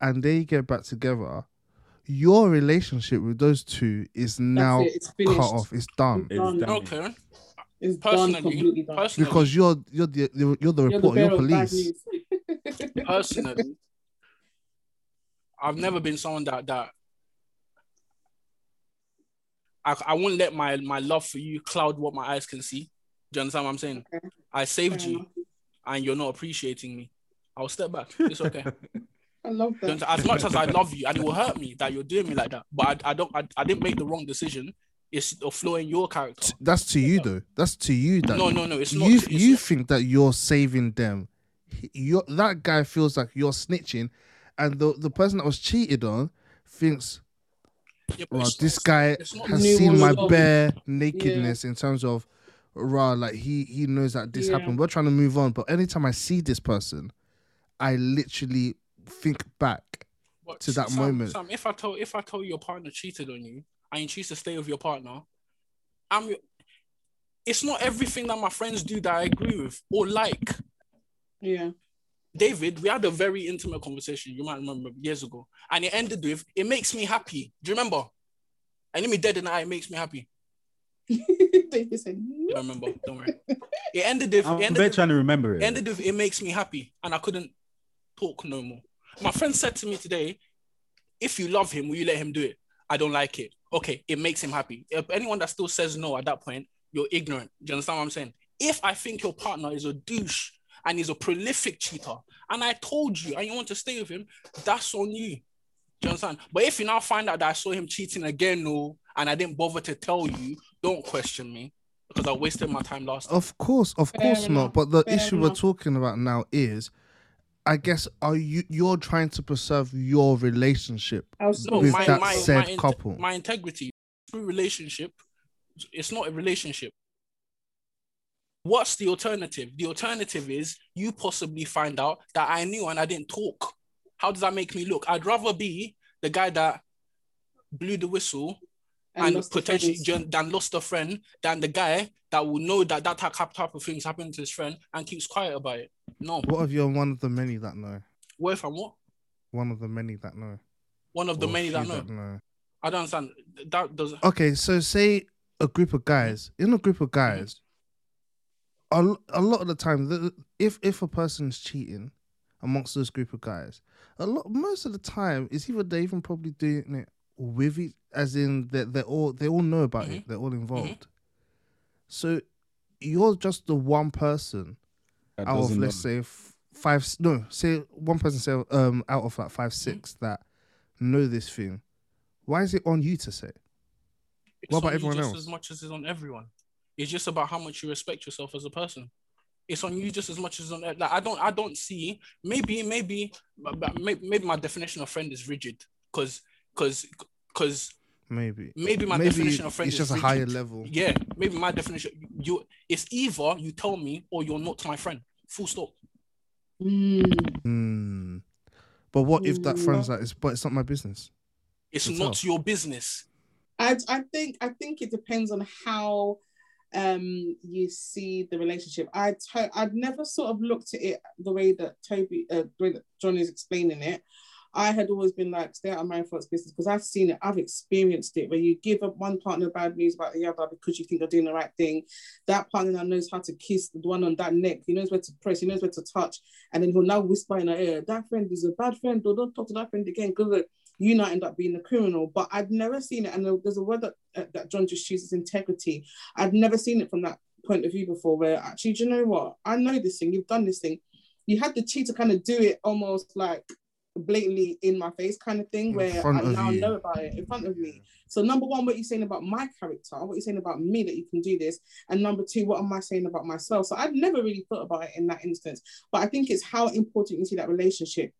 and they get back together, your relationship with those two is now it. It's cut off. It's done It's Done. done. Okay. It's done completely done. personally, because you're you're the you're, you're the You're the. You're bearer of bad police. personally, I've never been someone that that I, I wouldn't let my my love for you cloud what my eyes can see. Do you understand what I'm saying? Okay. I saved Fair you enough. and you're not appreciating me. I'll step back. It's okay. I love that. as much as I love you, and it will hurt me that you're doing me like that, but I, I don't. I, I didn't make the wrong decision. It's a flaw in your character. That's to you though. That's to you. That No, no, no. It's not. you it's you not- think that you're saving them. You're, that guy feels like you're snitching, and the the person that was cheated on thinks, yeah, but oh, this guy has seen my bare nakedness in terms of, rah, like he he knows that this Yeah. happened. We're trying to move on, but anytime I see this person, I literally think back. What, to that Sam, moment. Sam, if I told if I told your partner cheated on you and you choose to stay with your partner, I'm. It's not everything that my friends do that I agree with or like. Yeah. David, we had a very intimate conversation. You might remember years ago, and it ended with, "It makes me happy." Do you remember? And let me dead in the eye. It makes me happy. David said, I remember. Don't worry. It ended with. I'm It ended with, trying to remember it. ended with. It makes me happy, and I couldn't talk no more. My friend said to me today, "If you love him, will you let him do it?" I don't like it. Okay, it makes him happy. If anyone that still says no at that point, you're ignorant. Do you understand what I'm saying? If I think your partner is a douche and he's a prolific cheater, and I told you and you want to stay with him, that's on you. Do you understand? But if you now find out that I saw him cheating again, no, and I didn't bother to tell you, don't question me because I wasted my time last time. Of course, of Fair course not. But the fair issue we're talking about now is, I guess, are you you're trying to preserve your relationship No, Absolutely. with my, that my, said my, inte- couple? my integrity through relationship, it's not a relationship. What's the alternative? The alternative is you possibly find out that I knew and I didn't talk. How does that make me look? I'd rather be the guy that blew the whistle and, lost potentially friends. than lost a friend than the guy that will know that that type, type of things happen to his friend and keeps quiet about it. No. What if you're one of the many that know? What if I'm what? One of the many that know. One of the Or many that few know. know. I don't understand. That does Okay, so say a group of guys in a group of mm-hmm. guys. A a lot of the time, the, if if a person's cheating amongst this group of guys, a lot most of the time is either they even probably doing it with it, as in that they all they all know about it, mm-hmm. they're all mm-hmm. involved. So you're just the one person That out of let's know. say f- five no say one person say um out of like five six that know this thing why is it on you to say It's What about on you everyone just else? as much as it's on everyone. It's just about how much you respect yourself as a person. It's on you just as much as on like I don't I don't see maybe maybe but- but maybe my definition of friend is rigid because because because maybe maybe my maybe definition of friend it's is just a higher level Yeah, maybe my definition you it's either you tell me or you're not my friend. Full stop. Mm. Hmm. but what if that Mm. friend's like it's but it's not my business It's That's not all. your business. I, I think I think it depends on how um you see the relationship. I to- I'd never sort of looked at it the way that Toby uh, the way that John is explaining it. I had always been like stay out of my folks' business because I've seen it, I've experienced it where you give up one partner bad news about the other because you think you're doing the right thing. That partner now knows how to kiss the one on that neck, he knows where to press, he knows where to touch, and then he'll now whisper in her ear, that friend is a bad friend, or don't talk to that friend again. Because you not end up being a criminal. But I'd never seen it, and there's a word that uh, that John just uses, integrity. I'd never seen it from that point of view before. Where actually, do you know what? I know this thing. You've done this thing. You had the cheat to kind of do it almost like blatantly in my face, kind of thing. In Where I now you. know about it in front of me. So number one, what you're saying about my character, what you're saying about me that you can do this, and number two, what am I saying about myself? So I've never really thought about it in that instance, but I think it's how important you see that relationship.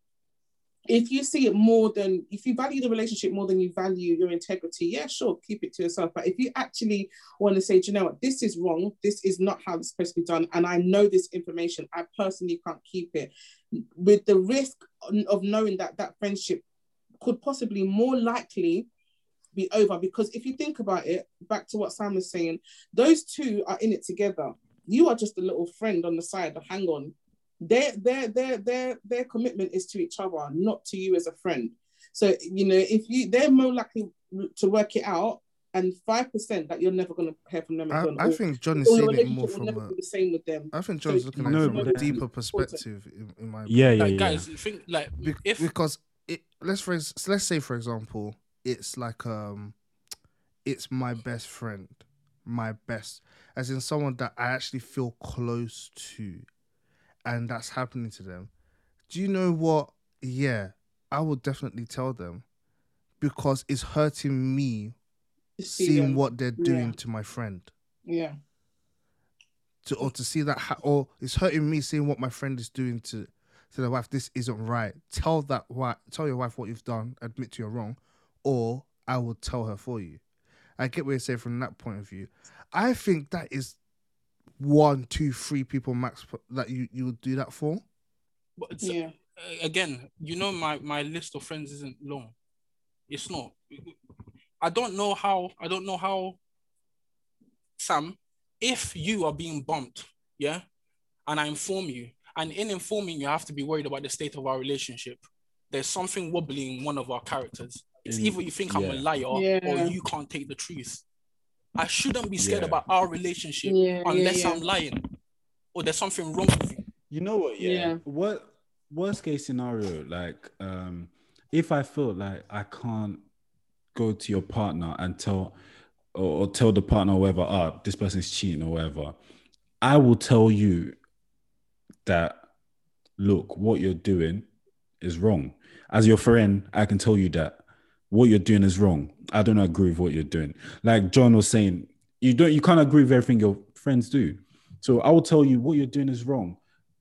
If you see it more than, if you value the relationship more than you value your integrity, yeah, sure, keep it to yourself. But if you actually want to say, you know what, this is wrong, this is not how it's supposed to be done, and I know this information, I personally can't keep it, with the risk of knowing that that friendship could possibly more likely be over. Because if you think about it back to what sam was saying those two are in it together. You are just a little friend on the side. Hang on, their their their their their commitment is to each other, not to you as a friend. So you know, if you they're more likely to work it out, and five percent that you're never going to hear from them I, again. I or- think John is or seeing it more from never a. be the same with them. I think John's So- looking at No, it from a deeper perspective, in, in my Yeah, yeah, Like, yeah. guys, think like Be- if because it let's for let's say for example it's like um it's my best friend my best as in someone that i actually feel close to and that's happening to them do you know what? Yeah i will definitely tell them because it's hurting me see seeing them. what they're doing Yeah. to my friend. Yeah, to or to see that ha- or it's hurting me seeing what my friend is doing to to the wife. This isn't right. Tell that wife tell your wife what you've done admit to you're wrong or i will tell her for you. I get what you're saying from that point of view. I think that is one two three people max that you you would do that for but it's- yeah, uh, again, you know, my my list of friends isn't long. It's not. I don't know how. I don't know how. Sam, if you are being bumped, yeah, and I inform you, and in informing you, I have to be worried about the state of our relationship. There's something wobbling in one of our characters. It's In- either you think I'm a yeah. liar or you can't take the truth. I shouldn't be scared Yeah. about our relationship yeah, unless yeah, I'm lying or there's something wrong with you. You know what? Yeah. Yeah. What worst case scenario? Like, um, if I feel like I can't go to your partner and tell, or, or tell the partner or whatever, ah, this person's cheating or whatever, I will tell you that, look, what you're doing is wrong. As your friend, I can tell you that what you're doing is wrong. I don't agree with what you're doing. Like John was saying, you don't, you can't agree with everything your friends do. So I will tell you what you're doing is wrong.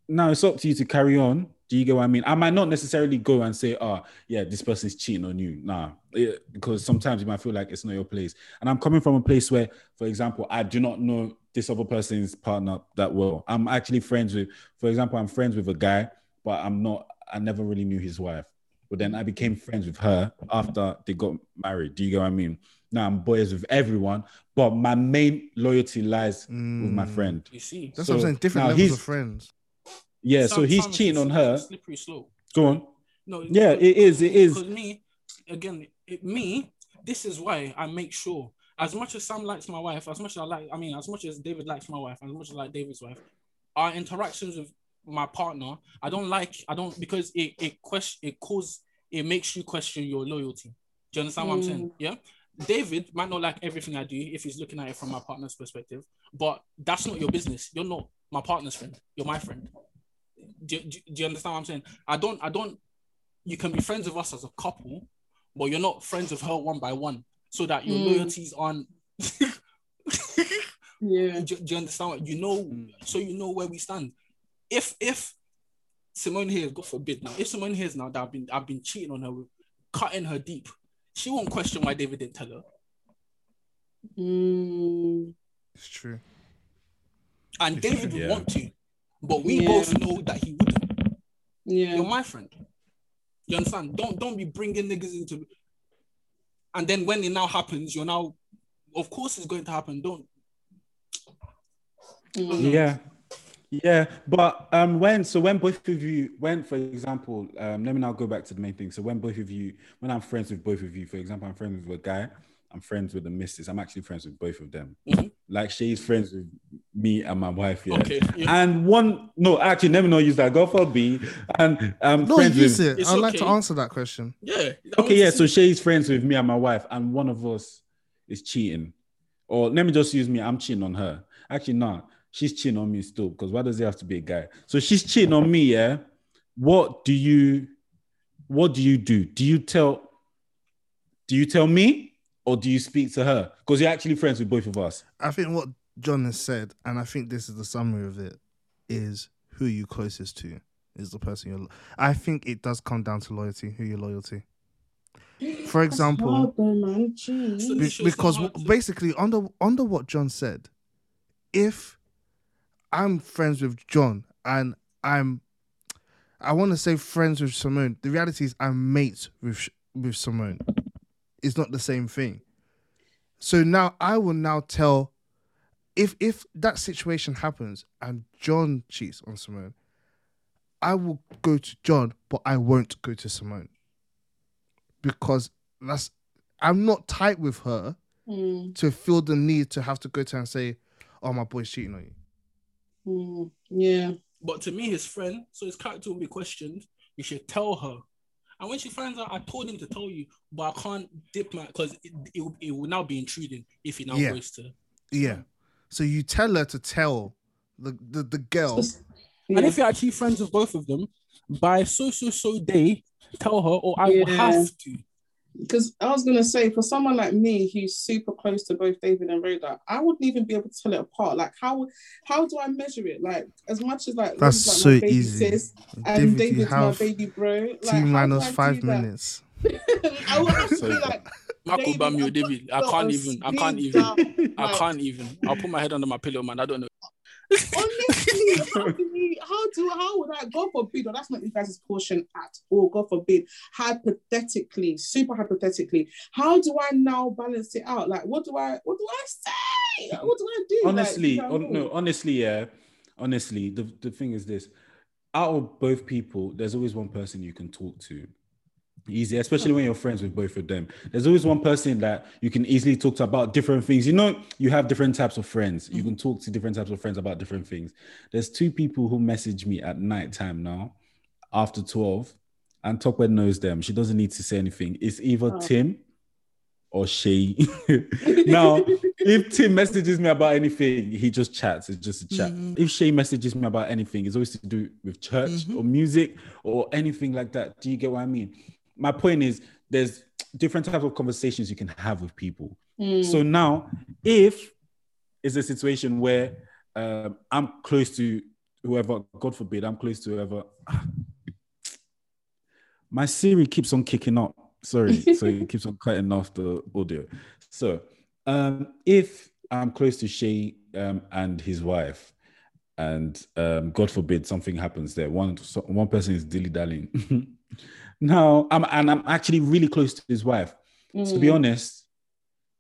Now it's up to you to carry on. Do you get what I mean? I might not necessarily go and say, "Oh, yeah, this person's cheating on you." Nah, Yeah, because sometimes you might feel like it's not your place. And I'm coming from a place where, for example, I do not know this other person's partner that well. I'm actually friends with, for example, I'm friends with a guy, but I'm not. I never really knew his wife. But then I became friends with her after they got married. Do you get what I mean? Now I'm boys with everyone, but my main loyalty lies with my Mm. friend. You see, that's what i'm saying different levels he's- of friends Yeah, so he's cheating on her. Slippery slope. Go on. No, Yeah, it is. It is. Because me, again, it, me, this is why I make sure. As much as Sam likes my wife, as much as I like, I mean, as much as David likes my wife, as much as I like David's wife, our interactions with my partner, I don't like, I don't because it it question it cause it makes you question your loyalty. Do you understand what I'm saying? Yeah. David might not like everything I do if he's looking at it from my partner's perspective, but that's not your business. You're not my partner's friend. You're my friend. Do, do, do you understand what I'm saying? I don't, I don't. You can be friends with us as a couple, but you're not friends with her one by one, so that your Mm. loyalties aren't. yeah. do, do you understand? What, you know, so you know where we stand. If if Simone here, God forbid, now if Simone hears now that I've been I've been cheating on her, with cutting her deep, she won't question why David didn't tell her. Mm, it's true And David would Yeah. want to, but we Yeah. both know that he wouldn't. yeah. You're my friend. You understand? Don't don't be bringing niggas into. And then when it now happens, you're now, of course, it's going to happen. Don't. Mm. Yeah. Yeah, but um, when so when both of you, when for example, um, let me now go back to the main thing. So when both of you, when I'm friends with both of you, for example, I'm friends with a guy, I'm friends with the missus. I'm actually friends with both of them. Mhm. Like she's friends with me and my wife. Yeah. Okay. Yeah. And one, no, actually, never know use that. Go for B. And I'm no friends use with. it i'd like to answer that question yeah. I Okay, yeah. see- So she's friends with me and my wife, and one of us is cheating. Or let me just use me. I'm cheating on her. Actually, no, she's cheating on me still. Because why does it have to be a guy? So she's cheating on me. Yeah. What do you? What do you do? Do you tell? Do you tell me, or do you speak to her? Because you're actually friends with both of us. I think what John has said, and I think this is the summary of it, is who you closest to is the person you're. I think it does come down to loyalty. Who you're loyal to. For example, hard though, man. Jeez. So- be- because hard basically under under what John said, if I'm friends with John and I'm, I want to say friends with Simone. The reality is I'm mates with with Simone. It's not the same thing. So now I will now tell if if that situation happens and John cheats on Simone, I will go to John, but I won't go to Simone because that's I'm not tight with her Mm, to feel the need to have to go to her and say, "Oh, my boy's cheating on you." Mm, yeah. But to me, his friend, so his character will be questioned. You should tell her. And when she finds out, I told him to tell you, but I can't dip my because it, it, will- it will now be intruding if he now Yeah. goes to. Yeah. So you tell her to tell the the, the girl. Yeah. And if you're actually friends with both of them, by so so so day, tell her, or I will have to. Because I was gonna say, for someone like me who's super close to both David and Rhoda, I wouldn't even be able to tell it apart. Like, how how do I measure it? Like, as much as like That's Rhoda's, like, so my baby easy. sis, and David, you David's my baby bro. Like, T how do minus I do five minutes. I would have to be like, Marco David, Bamio, David. I can't even. I can't even. up. I can't even. I'll put my head under my pillow, man. I don't know. Honestly, how do we, how do how would I God forbid, or that's not you guys' portion at all, God forbid, hypothetically, super hypothetically, how do I now balance it out? Like what do I what do I say? What do I do? Like, honestly, you know what I hon- mean? no, honestly, yeah. Honestly, the, the thing is this: out of both people, there's always one person you can talk to. Easy, especially when you're friends with both of them. There's always one person that you can easily talk to about different things. You know, you have different types of friends. You can talk to different types of friends about different things. There's two people who message me at night time now, after 12, and Topwed knows them. She doesn't need to say anything. It's either Oh. Tim or Shay. now, if Tim messages me about anything, he just chats. It's just a chat. Mhm. If Shay messages me about anything, it's always to do with church Mhm. or music or anything like that. Do you get what I mean? My point is there's different types of conversations you can have with people. Mm, So now, if it's a situation where um, I'm close to whoever, God forbid, I'm close to whoever. My Siri keeps on kicking up. Sorry, so it keeps on cutting off the audio. So, um, if I'm close to Shay um, and his wife, and um, God forbid something happens there, one so, one person is dilly dallying. now, I'm and I'm actually really close to his wife. To be mm, honest,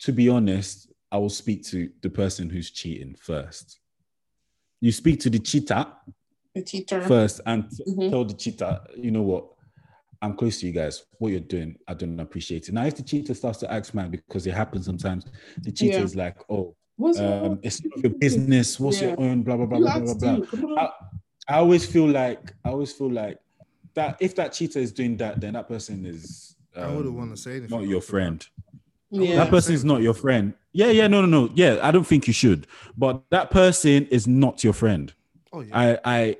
to be honest, I will speak to the person who's cheating first. You speak to the cheater the teacher. first and Mhm. tell the cheater, you know what, I'm close to you guys. What you're doing, I don't appreciate it. Now, if the cheater starts to act mad because it happens sometimes, the cheater Yeah. is like, oh, um, it's none of your business. What's your own? Blah blah blah you blah blah blah. do? Come on. I, I always feel like I always feel like that if that cheater is doing that, then that person is I wouldn't um, want to say anything. not your friend. Yeah. That person is not your friend. Yeah, yeah, no, no, no. Yeah, I don't think you should. But that person is not your friend. Oh yeah. I I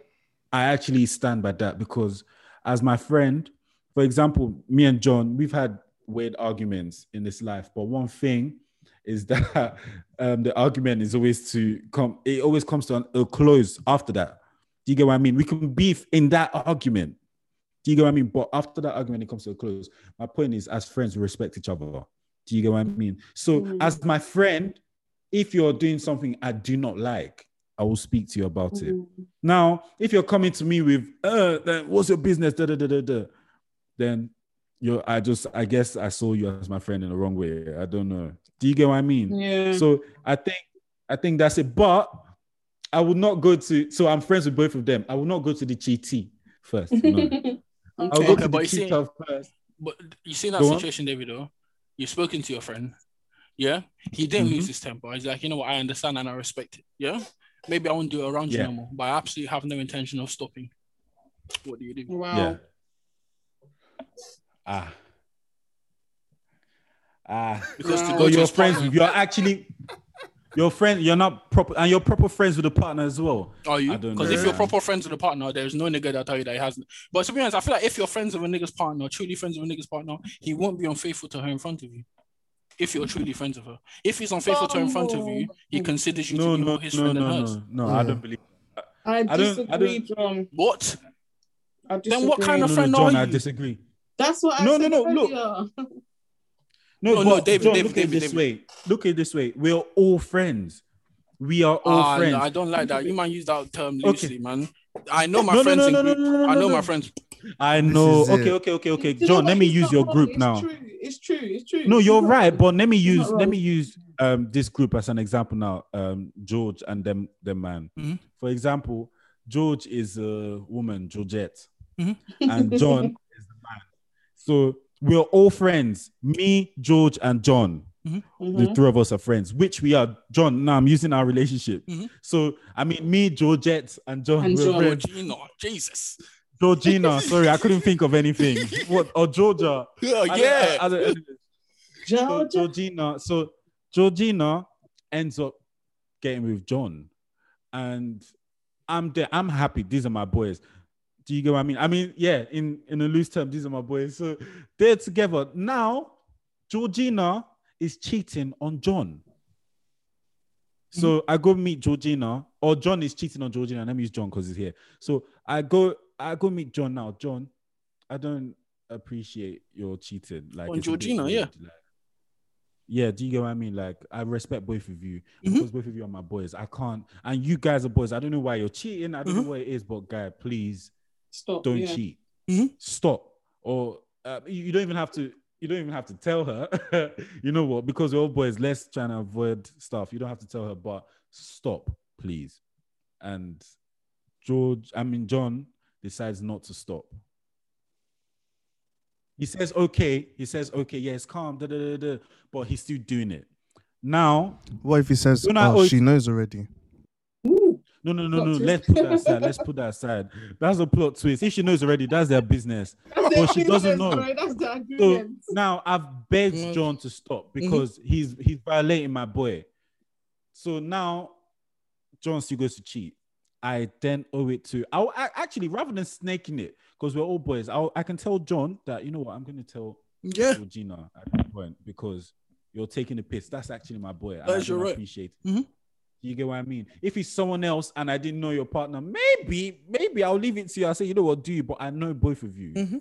I actually stand by that because as my friend, for example, me and John, we've had weird arguments in this life, but one thing is that um, the argument is always to come. It always comes to an, a close after that. Do you get what I mean? We can beef in that argument. Do you get what I mean? But after that argument, it comes to a close. My point is, as friends, we respect each other. Do you get what I mean? So, Mm. as my friend, if you're doing something I do not like, I will speak to you about it. Mm, Now, if you're coming to me with, uh, what's your business? Da, da, da, da, da, then you're, I just, I guess I saw you as my friend in the wrong way. I don't know. Do you get what I mean? Yeah. So I think, I think that's it. But I would not go to, so I'm friends with both of them. I will not go to the cheatee first. No. I'll okay. go Okay, to but the you see- first. But you see that Go on. situation, David, though? You've spoken to your friend. Yeah. He didn't Mhm. lose his temper. He's like, you know what? I understand and I respect it. Yeah. Maybe I won't do it around you Yeah. no more, but I absolutely have no intention of stopping. What do you do? Wow. Yeah. Ah. Ah. Because to go So to you're friends partner- you're actually, your friend, you're not proper, and you're proper friends with the partner as well. Are you? I Because if you're proper friends with a partner, there's no nigga that tell you that he hasn't. But to be honest, I feel like if you're friends with a nigga's partner, truly friends with a nigga's partner, he won't be unfaithful to her in front of you. If you're truly friends with her, if he's unfaithful to her in front of you, he considers you No, to be no, more his no, friend no, than hers. no, no. I don't believe. I I don't- I disagree, don't- John. What? I Then what kind of friend no, John, are I you? disagree. That's what I No, said no, no, look. earlier. No, No, no, but David, John, David, look at it David, this David. way. Look at it this way. We're all friends. We are all Ah, friends. no, I don't like that. You might use that term Okay. loosely, man. I know my No, no, friends no, in no, no, no, no, I know no. my friends. I know. Okay, okay, okay, okay. You John, let me use your wrong. group It's now. True. It's true. It's true. No, you're right, but let me use let me use um this group as an example now, um George and them them man. Mhm. For example, George is a woman, Georgette, Mhm. and John is the man. So we're all friends. Me, George, and John. The Mhm. three of us are friends, which we are. John, now I'm using our relationship. Mhm. So I mean, me, Georgette, and John. And we're John. friends. Georgina, Jesus. Georgina. Sorry, I couldn't think of anything. What or Georgia? Yeah, I don't- yeah. I don't- so Georgina, so Georgina ends up getting with John, and I'm there. I'm happy. These are my boys. Do you get what I mean? I mean, yeah. In in a loose term, these are my boys. So they're together now. Georgina is cheating on John. So I go meet Georgina, or John is cheating on Georgina. Let me use John because he's here. So I go, I go meet John now. John, I don't appreciate your cheating. Like On it's a bit Georgina, yeah. like- yeah, do you get what I mean? Like, I respect both of you Mhm. because both of you are my boys. I can't, and you guys are boys. I don't know why you're cheating. I don't Mhm. know what it is, but guy, please Stop. don't yeah. cheat. Mhm. Stop. Or uh, you you don't even have to. You don't even have to tell her. you know what? Because we're all boys. Let's try and avoid stuff. You don't have to tell her, but stop, please. And George, I mean John, decides not to stop. He says okay. He says okay. Yeah, it's calm. Da, da, da, da, but he's still doing it. Now, What if he says, Don't I "Oh, she knows already"? Ooh. no, no, no, Plot no. twist. Let's put that aside. Let's put that aside. That's a plot twist. If she knows already, that's their business. That's But the she doesn't know. agreement, That's the So now I've begged Mm. John to stop because he's he's violating my boy. So now John still goes to cheat. I then owe it to I'll I, actually rather than snaking it because we're all boys. I'll, I can tell John that you know what I'm going to tell Yeah. Georgina at that point because you're taking the piss. That's actually my boy. And I That's your don't right. appreciate it. You get what I mean? If it's someone else and I didn't know your partner, maybe, maybe I'll leave it to you. I'll say, you know what, do you? But I know both of you. Mhm.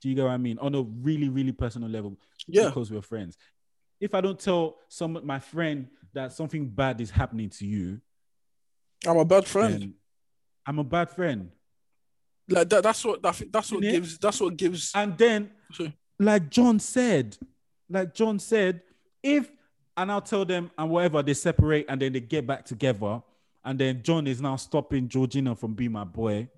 Do you get what I mean? On a really, really personal level, Yeah. because we're friends. If I don't tell some my friend that something bad is happening to you, I'm a bad friend. I'm a bad friend. Like that, that's what that, that's what gives that's what gives And then Sorry. like John said, like John said, if and I'll tell them and whatever they separate and then they get back together, and then John is now stopping Georgina from being my boy.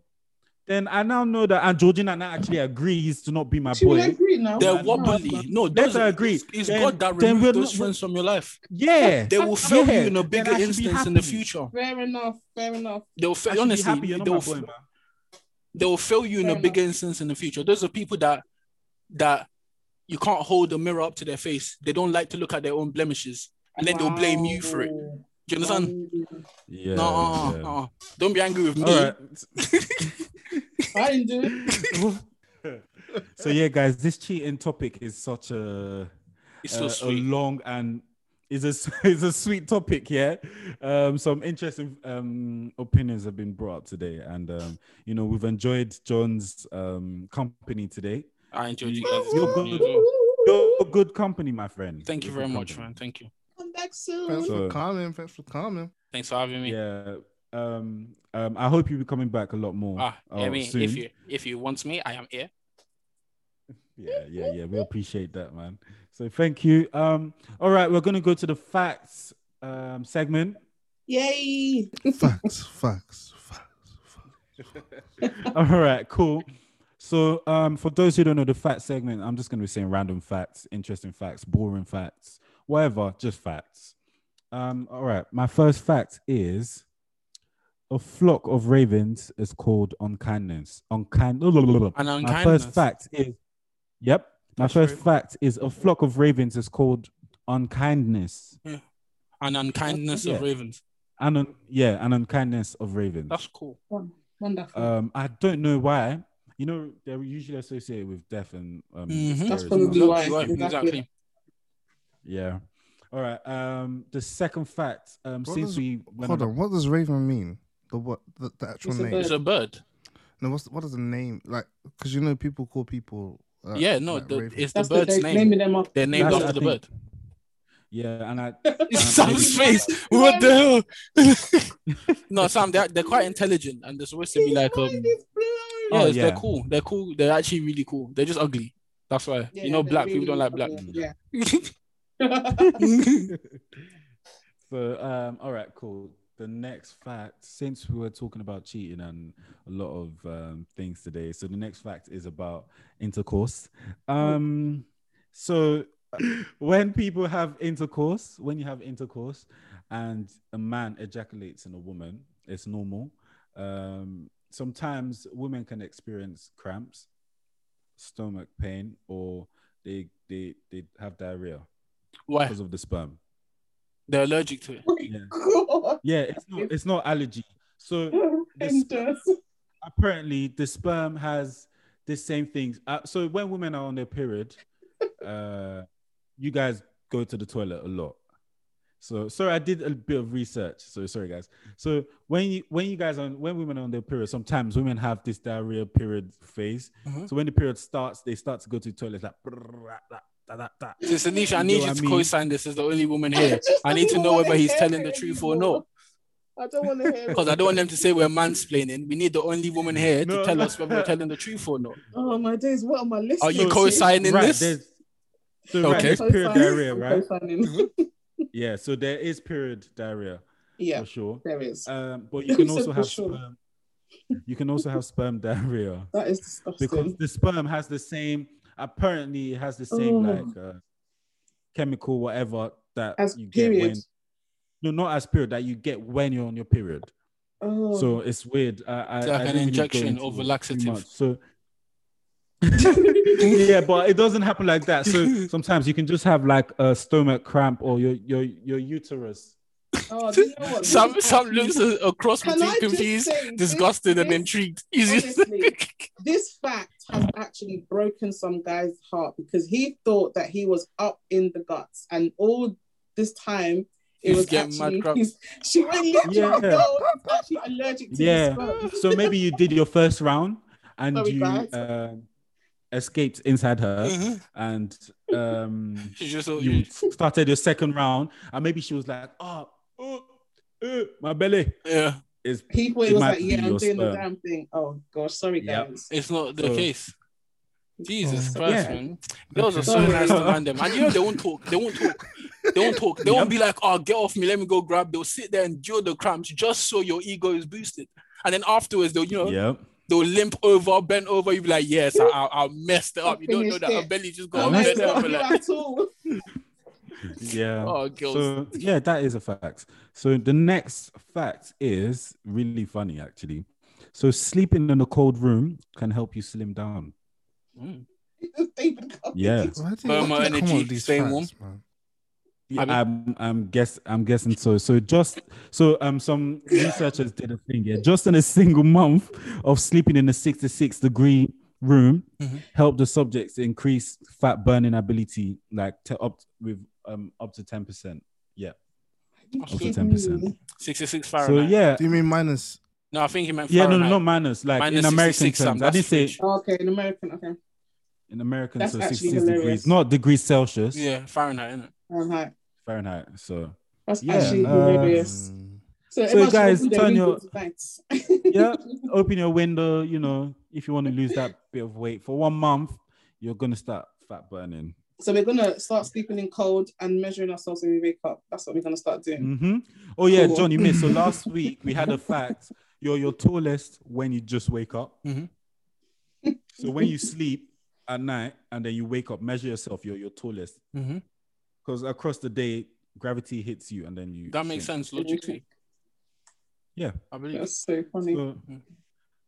Then I now know that and Georgina now actually agrees to not be my She will boy. agree now. they're no, wobbly. No, Let's agree. It's, it's Then- God that then removed we're those not- friends from your life. Yeah, They will fail Yeah, you in a bigger I should be instance in the future. Fair enough. Fair enough. They'll fail. should Honestly, happy you're not they'll boy, man. they will fail you in Fair a bigger enough. instance in the future. Those are people that that you can't hold a mirror up to their face. They don't like to look at their own blemishes, and then they'll blame you for it. Do you understand? Wow. Yeah. no, uh, yeah. uh, uh. don't be angry with me. All right. I didn't do it. so yeah, guys, this cheating topic is such a It's so a, a long and is a is a sweet topic. Yeah, um, some interesting um opinions have been brought up today, and um, you know we've enjoyed John's um company today. I enjoyed you You- guys. you're company good. well. You're good company, my friend. Thank you You're very much, company. man. Thank you. Come back soon. So- for coming. Thanks for coming. Thanks for having me. Yeah. Um, um, I hope you'll be coming back a lot more. Ah, I uh, mean, soon. if you if you want me, I am here. Yeah, yeah, yeah. We appreciate that, man. So thank you. Um, all right, we're gonna go to the facts um segment. Yay. Facts, facts, facts, facts. all right, cool. So um for those who don't know the fact segment, I'm just gonna be saying random facts, interesting facts, boring facts, whatever, just facts. Um, all right. My first fact is a flock of ravens is called unkindness. Unkind. An My first fact is, yep. My That's first very- fact is a flock of ravens is called unkindness. An unkindness Yeah. of ravens. And un- yeah, an unkindness of ravens. That's cool. Wonderful. Um, I don't know why. You know, they're usually associated with death and um. Mhm. That's probably why. right, Exactly. Exactly. Yeah. All right. Um, the second fact. Um, What since does- we went Hold on, on. What does Raven mean? The what? The, the actual It's name? bird. It's a bird. No. What's what is the name? Like, because you know people call people. Uh, Yeah, no, like the, it's the That's the bird's they name. naming them up. They're named That's- after I the think- bird. yeah, and I Sam's face. What the hell? no, Sam, they're, they're quite intelligent and they're supposed to be like um mind is blown. Oh, yeah. they're cool. They're cool. They're actually really cool. They're just ugly. That's why. Yeah, you know, black really people don't like black. ugly. Yeah. so um all right cool the next fact since we were talking about cheating and a lot of um, things today so the next fact is about intercourse um so when people have intercourse when you have intercourse and a man ejaculates in a woman it's normal um sometimes women can experience cramps stomach pain or they they they have diarrhea Why? because of the sperm They're allergic to it. yeah God. yeah it's not it's not allergy so the Horrendous. apparently the sperm has the same things. Uh, so when women are on their period, uh, you guys go to the toilet a lot. So sorry, I did a bit of research. So sorry, guys. So when you when you guys are when women are on their period, sometimes women have this diarrhea period phase. Mhm. So when the period starts, they start to go to the toilet like. da, da, da. Sister Nisha, I You need know you to I mean? co-sign this as the only woman here. just I need to know whether he's telling the truth or anymore. not. I don't want to hear Because I don't want them to say we're mansplaining. We need the only woman here to No. tell us whether we're telling the truth or not. Oh my days, what am I listening to? Are you co-signing right, this? there's so right, Okay. there's period Co-signing. diarrhea, right? Co-signing. Yeah, so there is period diarrhea yeah, for sure. there is. Um, but you can also have sure. sperm. You can also have sperm diarrhea That is disgusting. because the sperm has the same. Apparently, it has the same Oh. like uh, chemical whatever that As you get when. No, not as period that you get when you're on your period. Oh. So it's weird. I, I, It's like I an didn't really injection of a laxative. So yeah, but it doesn't happen like that. So sometimes you can just have like a stomach cramp or your your your uterus. oh, do you know? This Some is some looks a, a cross Can between confused, say this- disgusted, and intrigued. Honestly, this fact has actually broken some guy's heart because he thought that he was up in the guts, and all this time it He's was getting mad actually cramps. his, she went Yeah. girl, actually allergic to Yeah. his. So maybe you did your first round and Sorry, you guys. um escaped inside her, Mhm. and um, She just thought you you. started your second round, and maybe she was like, "Oh, oh, oh my belly Yeah, is." He It it was like, yeah, I'm your doing the damn thing. Oh gosh, sorry Yep. guys. it's not the So- case. Jesus Oh. Christ, Yeah. man. Girls are so nice to man them. And you know they won't talk. They won't talk. They won't talk. They won't be like, oh, get off me, let me go grab. They'll sit there and endure the cramps just so your ego is boosted. And then afterwards, they'll, you know, Yep. They'll limp over, bend over. You'll be like, yes, I, I, I messed it up. You don't know that her belly just I got bent it's it not over. Like. Yeah. oh, girls. So yeah, that is a fact. So the next fact is really funny actually. So sleeping in a cold room can help you slim down. Mm. Yeah. Why do Thermal why do you come up energy, with these staying warm. man? Yeah, I mean- I'm I'm guess I'm guessing so. So just so um some researchers did a thing. Yeah, just in a single month of sleeping in a 66 degree room Mhm. helped the subjects increase fat burning ability like to up with um up to 10 percent. Yeah. Up to 10 percent. 66 Fahrenheit. So yeah, Do you mean minus? No, I think he meant yeah, no, Fahrenheit. no, not minus. Like Minus in American 66, terms, Sam, I didn't that's say fridge. Okay, in American, okay. in American, That's so actually 66 hilarious. degrees, not degrees Celsius, Yeah, Fahrenheit, innit? Fahrenheit. Fahrenheit. So That's Yeah, actually uh, hilarious. So, So guys, turn your- yeah, open your window. You know, if you want to lose that bit of weight for one month, you're gonna start fat burning. So we're gonna start sleeping in cold and measuring ourselves when we wake up. That's what we're gonna start doing. hmm Oh yeah, Cool. John, you missed. So last week we had a fact. You're your tallest when you just wake up. Mhm. So when you sleep at night and then you wake up, measure yourself. You're your tallest Mm-hmm. Because across the day gravity hits you and then you. That makes shrink. sense logically. Yeah. I believe. That's so funny. So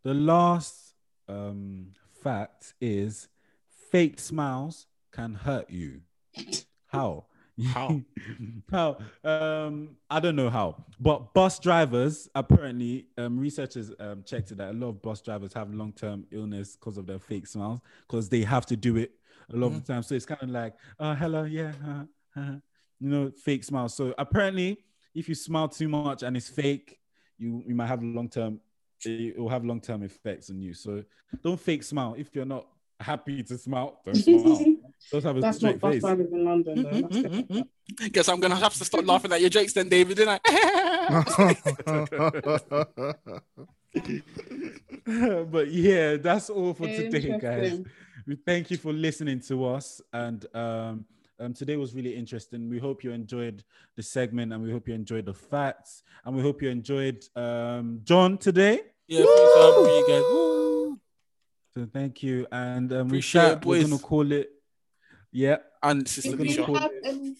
the last um, fact is fake smiles can hurt you. How? How? how? Um, I don't know how, but bus drivers apparently, um, researchers um, checked it that a lot of bus drivers have long-term illness because of their fake smiles because they have to do it a lot of the time. So it's kind of like, oh, hello, yeah, uh, uh, you know, fake smiles. So apparently, if you smile too much and it's fake, you you might have long-term. It will have long-term effects on you. So don't fake smile if you're not happy to smile. Don't smile. Just have a That's straight not bus face. drivers in London. Though. That's. Mm-hmm. Guess I'm gonna have to stop laughing at your jokes then, David, didn't I? but yeah, that's all for today, guys. We thank you for listening to us, and um, Um, today was really interesting. We hope you enjoyed the segment, and we hope you enjoyed the facts, and we hope you enjoyed um, John today. Yeah, thanks for having me. Woo. So thank you, and um, with Appreciate that, it, we're boys. gonna call it. Yeah, And Sister If you have any,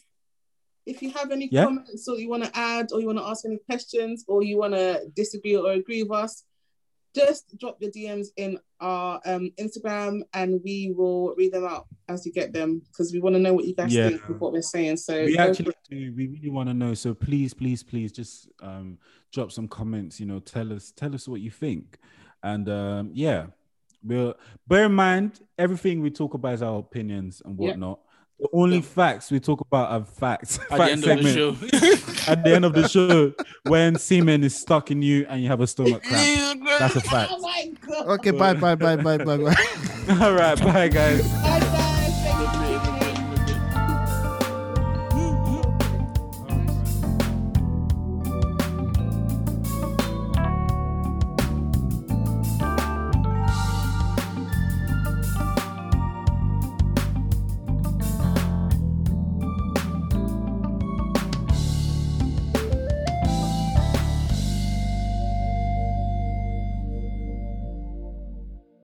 if you have any Yeah? comments or you want to add or you want to ask any questions or you want to disagree or agree with us, just drop your DMs in our um, Instagram and we will read them out as you get them because we want to know what you guys Yeah. think of what we're saying. So we actually do. We really want to know. So please, please, please, just um, drop some comments. You know, tell us, tell us what you think, and um, yeah, we'll bear in mind everything we talk about is our opinions and whatnot. The only facts we talk about are facts. At the Fact end of the show. At the end of the show, when semen is stuck in you and you have a stomach cramp, that's a fact. Oh my god. Okay, bye, bye, bye, bye, bye, bye. All right, bye guys.